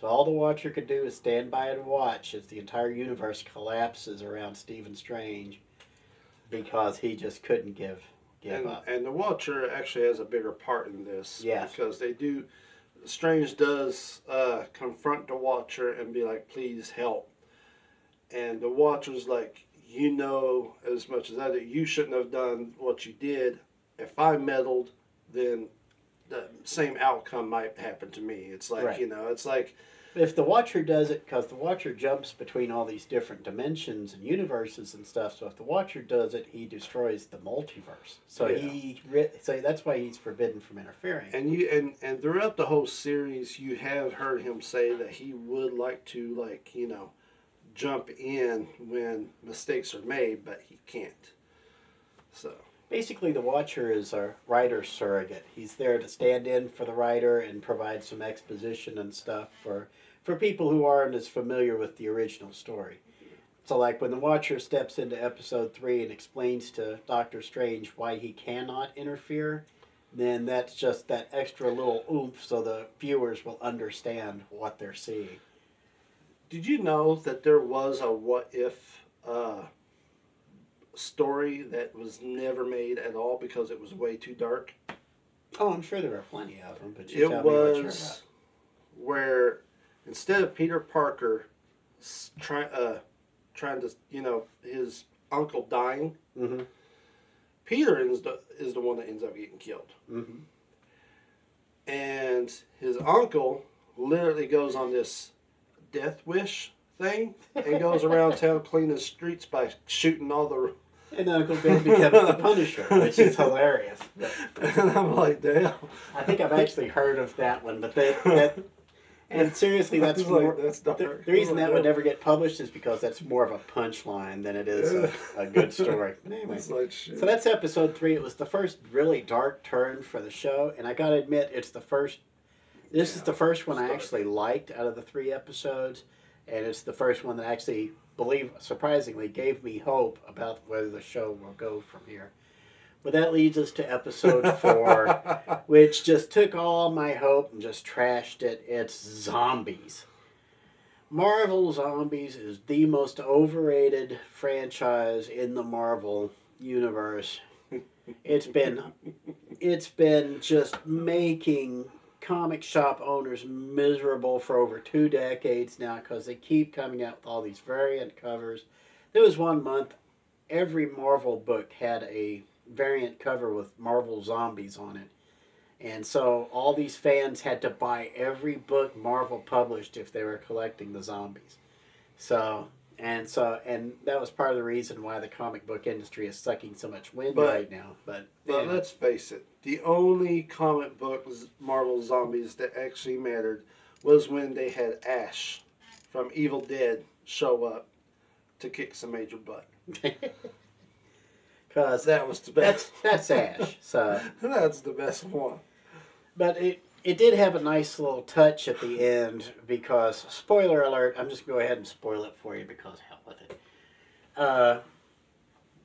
So all the Watcher could do is stand by and watch as the entire universe collapses around Stephen Strange because he just couldn't give give and, up. and the Watcher actually has a bigger part in this. Yes. Because they do, Strange does uh, confront the Watcher and be like, please help. And the Watcher's like, you know as much as I do, you shouldn't have done what you did. If I meddled, then the same outcome might happen to me. It's like, Right. you know, it's like, If the Watcher does it, because the Watcher jumps between all these different dimensions and universes and stuff, so if the Watcher does it, he destroys the multiverse. So Yeah. he, so that's why he's forbidden from interfering. and you and and throughout the whole series you have heard him say that he would like to like you know jump in when mistakes are made but he can't so Basically, the Watcher is a writer surrogate. He's there to stand in for the writer and provide some exposition and stuff for for people who aren't as familiar with the original story. So, like when the Watcher steps into Episode Three and explains to Doctor Strange why he cannot interfere, then that's just that extra little oomph, so the viewers will understand what they're seeing. did you know that there was a what if uh story that was never made at all because it was way too dark. Oh, I'm sure there are plenty of them, but you It tell me what you're was where instead of Peter Parker trying uh, trying to you know his uncle dying. Mm-hmm. Peter is the is the one that ends up getting killed, Mm-hmm. and his uncle literally goes on this death wish thing and goes around town cleaning the streets by shooting all the. And Uncle Ben becomes the Punisher, which is hilarious. And I'm like, damn. I think I've actually heard of that one, but that, that and seriously, that's like, more, that's the, the reason that would never get published is because that's more of a punchline than it is a, a good story. But anyway, like so that's episode three. It was the first really dark turn for the show, and I gotta admit, it's the first. This is the first one I actually liked out of the three episodes, and it's the first one that actually, believe surprisingly, gave me hope about whether the show will go from here. But that leads us to episode four, which just took all my hope and just trashed it. It's zombies. Marvel Zombies is the most overrated franchise in the Marvel universe. It's been it's been just making comic shop owners miserable for over two decades now because they keep coming out with all these variant covers. There was one month every Marvel book had a variant cover with Marvel Zombies on it. And so all these fans had to buy every book Marvel published if they were collecting the zombies. So and so and that was part of the reason why the comic book industry is sucking so much wind But- right now. But let's face it, the only comic book Marvel zombies that actually mattered was when they had Ash from Evil Dead show up to kick some major butt. Cause That was the that's best. that's Ash. So That's the best one. But it it did have a nice little touch at the end because spoiler alert. I'm just gonna go ahead and spoil it for you because hell with it. Uh,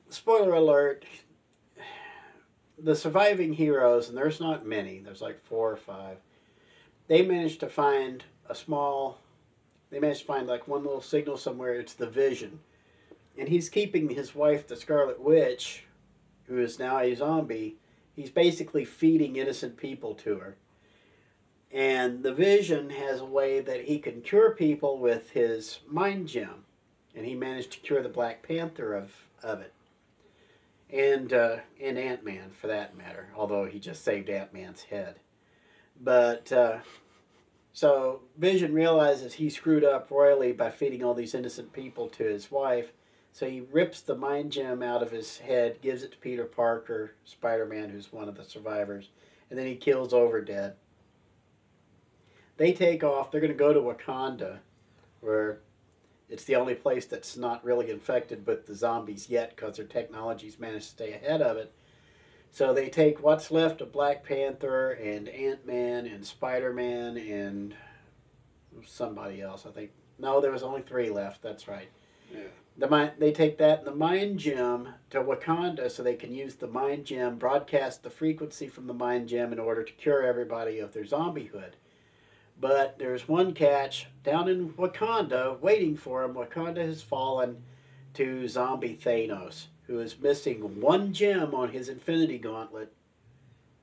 spoiler alert. The surviving heroes, and there's not many. There's like four or five. They managed to find a small. They managed to find like one little signal somewhere. It's the Vision, and he's keeping his wife, the Scarlet Witch, who is now a zombie he's basically feeding innocent people to her. And the vision has a way that he can cure people with his mind gem. And he managed to cure the Black Panther of, of it. And, uh, and Ant Man, for that matter, although he just saved Ant Man's head. But, uh, so Vision realizes he screwed up royally by feeding all these innocent people to his wife. So he rips the mind gem out of his head, gives it to Peter Parker, Spider Man, who's one of the survivors, and then he kills Overdead. They take off. They're going to go to Wakanda, where it's the only place that's not really infected with the zombies yet because their technology's managed to stay ahead of it. So they take what's left of Black Panther and Ant Man and Spider Man and somebody else, I think. No, there was only three left. That's right. Yeah. The mind, they take that and the mind gem to Wakanda so they can use the mind gem, broadcast the frequency from the mind gem in order to cure everybody of their zombiehood. But there's one catch down in Wakanda waiting for him. Wakanda has fallen to zombie Thanos, who is missing one gem on his Infinity Gauntlet,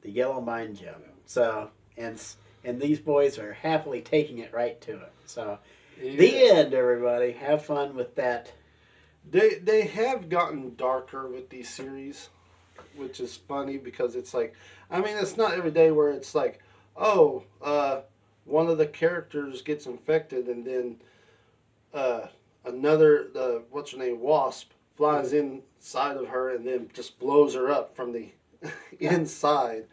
the yellow mind gem. So and and these boys are happily taking it right to it. So the end, everybody. Have fun with that. They they have gotten darker with these series, which is funny because it's like, I mean, it's not every day where it's like, oh, uh, one of the characters gets infected and then uh, another the what's her name Wasp flies inside of her and then just blows her up from the inside,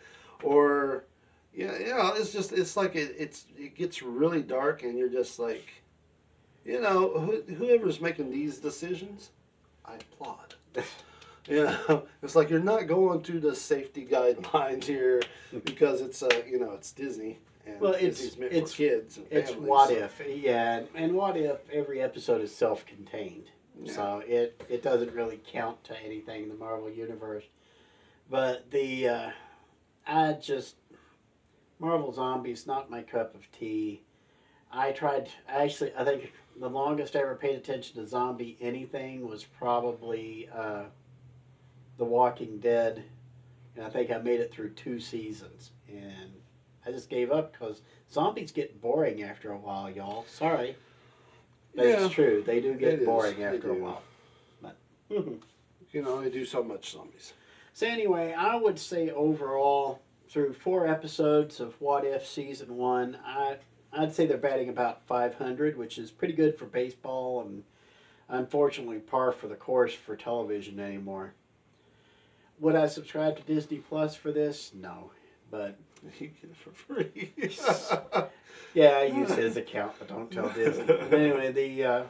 or yeah, know, it's just it's like it, it's it gets really dark and you're just like. You know, who, whoever's making these decisions, I applaud. You know, it's like you're not going to the safety guidelines here because it's uh, you know, it's Disney and Well, it's- Disney's meant it's- for kids. And It's families. what if, yeah, and what if every episode is self-contained, Yeah. so it it doesn't really count to anything in the Marvel universe. But the uh, I just Marvel Zombies not my cup of tea. I tried actually. I think the longest I ever paid attention to zombie anything was probably uh, The Walking Dead, and I think I made it through two seasons, and I just gave up because zombies get boring after a while, y'all. Sorry, but Yeah. it's true. They do get boring They after a while. But You know, they do so much zombies. so anyway, I would say overall, through four episodes of What If season one, I I'd say they're batting about 500, which is pretty good for baseball and unfortunately par for the course for television anymore. Would I subscribe to Disney Plus for this? No, but You get it for free. yeah, I use his account, but don't tell Disney. But anyway, the uh,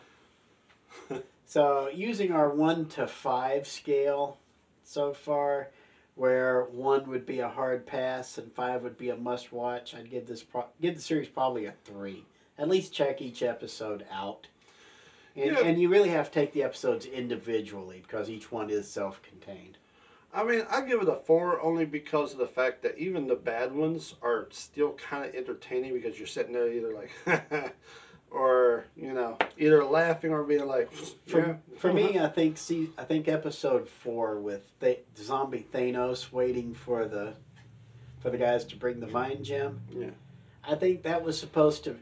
so using our one to five scale so far, where one would be a hard pass and five would be a must watch, I'd give this pro- give the series probably a three. At least check each episode out. And, Yeah. and you really have to take the episodes individually because each one is self contained. I mean, I give it a four only because of the fact that even the bad ones are still kind of entertaining because you're sitting there either like, or you know, either laughing or being like, For, yeah. for me, I think see, I think episode four with Th- zombie Thanos waiting for the for the guys to bring the mind gem. Yeah. I think that was supposed to.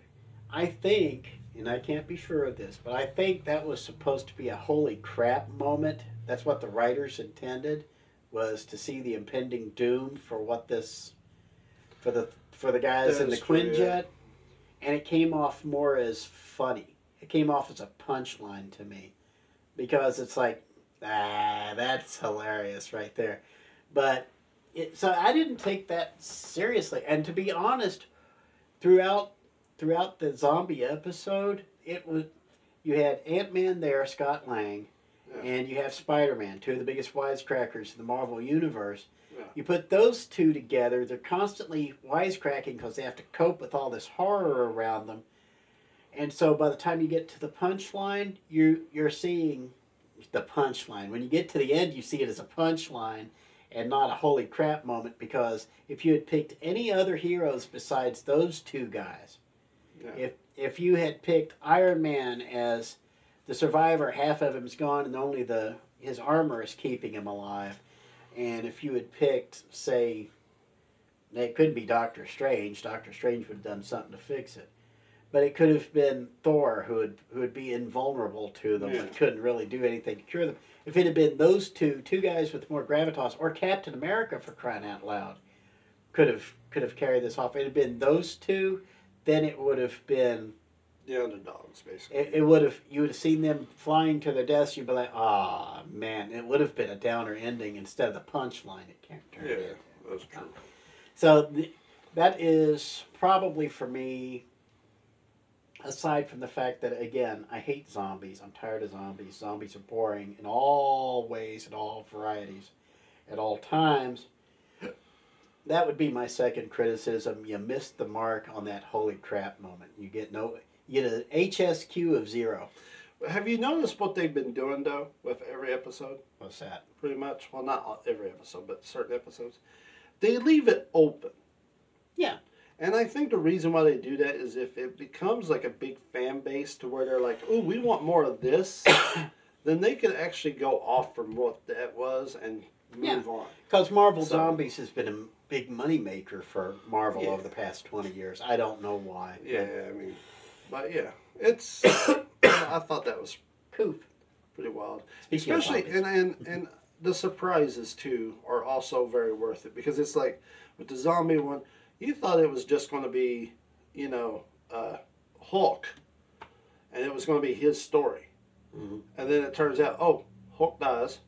I think, and I can't be sure of this, but I think that was supposed to be a holy crap moment. That's what the writers intended, was to see the impending doom for what this, for the for the guys in the is true, yeah. Quinjet, and it came off more as funny. It came off as a punchline to me, because it's like, ah, that's hilarious right there, but it, so I didn't take that seriously. And to be honest, throughout throughout the zombie episode, it was you had Ant Man there, Scott Lang, Yeah. and you have Spider Man, two of the biggest wisecrackers in the Marvel universe. You put those two together, they're constantly wisecracking because they have to cope with all this horror around them. And so by the time you get to the punchline, you you're seeing the punchline. When you get to the end, you see it as a punchline and not a holy crap moment because if you had picked any other heroes besides those two guys, Yeah. if if you had picked Iron Man as the survivor, half of him's gone and only the his armor is keeping him alive, and if you had picked, say, it couldn't be Doctor Strange. Doctor Strange would have done something to fix it. But it could have been Thor who would who would be invulnerable to them Yeah. and couldn't really do anything to cure them. If it had been those two, two guys with more gravitas, or Captain America for crying out loud, could have could have carried this off. If it had been those two, then it would have been The underdogs, basically. it, it would have you would have seen them flying to their deaths. You'd be like, ah man, it would have been a downer ending instead of the punchline it can't turn yeah, that's true. So th- that is probably for me. Aside from the fact that again, I hate zombies. I'm tired of zombies. Zombies are boring in all ways, in all varieties, at all times. That would be my second criticism. You missed the mark on that holy crap moment. You get no, you get an HSQ of zero. Have you noticed what they've been doing though with every episode? What's that? Pretty much. Well, not every episode, but certain episodes. They leave it open. Yeah. And I think the reason why they do that is if it becomes like a big fan base to where they're like, oh, we want more of this, then they could actually go off from what that was and move Yeah. on. Because Marvel So- Zombies has been a big money maker for Marvel Yeah. over the past twenty years. I don't know why. Yeah, I mean, but yeah, it's. I thought that was Coof. pretty wild. Speaking Especially and, and and the surprises too are also very worth it because it's like with the zombie one, you thought it was just going to be, you know, uh, Hulk, and it was going to be his story, Mhm. and then it turns out, oh, Hulk dies,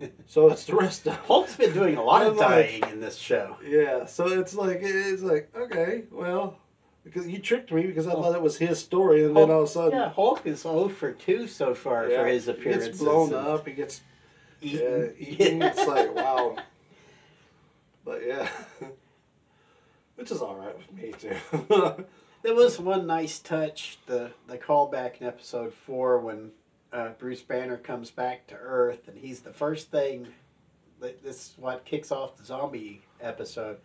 so it's the rest of. Hulk's been doing a lot of I'm like- dying in this show. Yeah, so it's like it's like okay, well, because you tricked me because I thought it was his story, and then all of a sudden, Yeah, Hulk is 0 for 2 so far yeah, for his he appearances. gets blown up. He gets Eaten. Yeah, eating, it's like wow. But yeah, which is all right with me too. There was one nice touch, the the callback in episode four when uh, Bruce Banner comes back to Earth, and he's the first thing. that- This is what kicks off the zombie episode.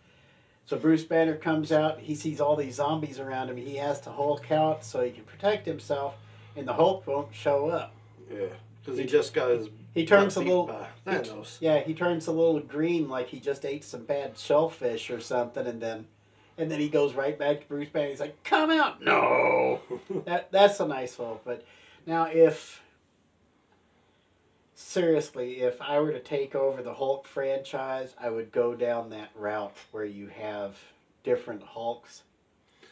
So Bruce Banner comes out. He sees all these zombies around him. He has to Hulk out so he can protect himself, and the Hulk won't show up. yeah, because he just got his He turns a little. Thanos. Yeah, he turns a little green, like he just ate some bad shellfish or something, and then, and then he goes right back to Bruce Banner. He's like, "Come out!" No, that that's a nice Hulk. But now, if seriously, if I were to take over the Hulk franchise, I would go down that route where you have different Hulks,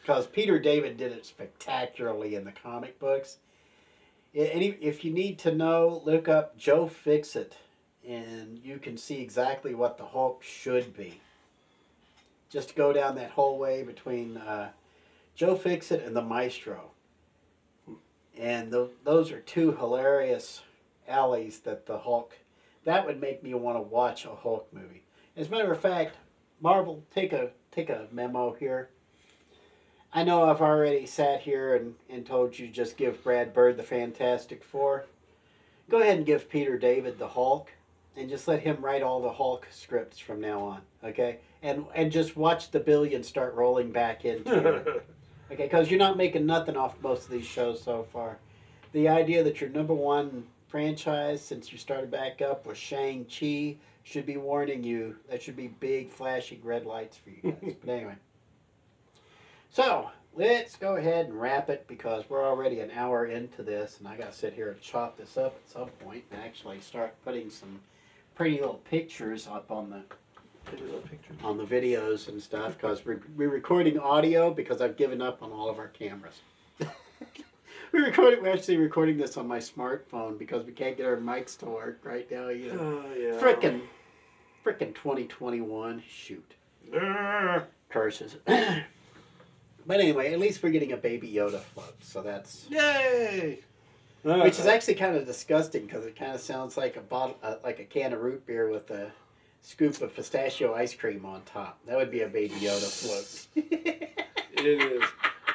because Peter David did it spectacularly in the comic books. Any, if you need to know, look up Joe Fixit and you can see exactly what the Hulk should be. Just go down that whole way between uh, Joe Fixit and the Maestro. And tho- those are two hilarious alleys that the Hulk. That would make me want to watch a Hulk movie. As a matter of fact, Marvel, take a take a memo here. I know I've already sat here and, and told you just give Brad Bird the Fantastic Four. Go ahead and give Peter David the Hulk and just let him write all the Hulk scripts from now on, okay? And and just watch the billions start rolling back into it, okay? Because you're not making nothing off most of these shows so far. The idea that your number one franchise since you started back up with Shang Chi should be warning you. That should be big flashing red lights for you guys. but anyway, so let's go ahead and wrap it because we're already an hour into this, and I got to sit here and chop this up at some point and actually start putting some pretty little pictures up on the on the videos and stuff because we're, we're recording audio because I've given up on all of our cameras. we're recording. We're actually recording this on my smartphone because we can't get our mics to work right now. You know, Oh, yeah. frickin', frickin' 2021. Shoot, curses. but anyway, at least we're getting a Baby Yoda float, so that's Yay! which is actually kind of disgusting because it kind of sounds like a bottle, uh, like a can of root beer with a scoop of pistachio ice cream on top. That would be a Baby Yoda float. It is.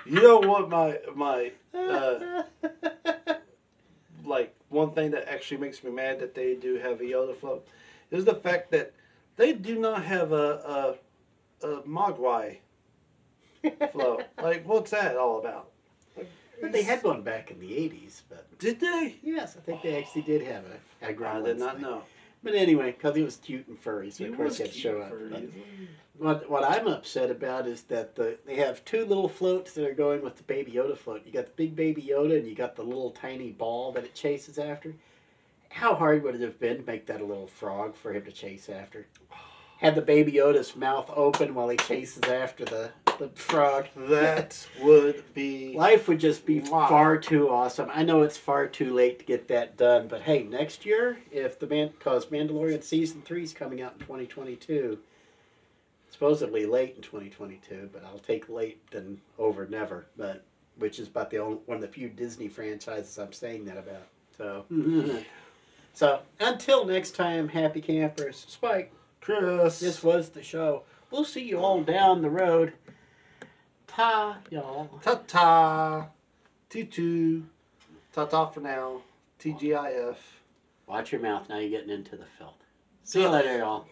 You know what my my uh, like one thing that actually makes me mad that they do have a Yoda float is the fact that they do not have a a, a Mogwai float. like, what's that all about? But they had one back in the '80s, but Did they? yes, I think they actually did have a, a I Gremlins did not thing. know. But anyway, because he was cute and furry, so It of course was he had to show up. But you. What what I'm upset about is that the they have two little floats that are going with the Baby Yoda float. You got the big Baby Yoda, and you got the little tiny ball that it chases after. How hard would it have been to make that a little frog for him to chase after? Had the Baby Yoda's mouth open while he chases after the the frog. That would be Life would just be Wow. far too awesome. I know it's far too late to get that done, but hey, next year, if the man, cause Mandalorian season three is coming out in 2022, supposedly late in 2022, but I'll take late than over never. But which is about the only one of the few Disney franchises I'm saying that about. So, mm-hmm. so until next time, happy campers. Spike, Chris. this was the show. We'll see you all down the road. Ta, y'all. Ta ta. T2. Ta ta for now. TGIF. Watch your mouth. Now you're getting into the filth. See you later, y'all.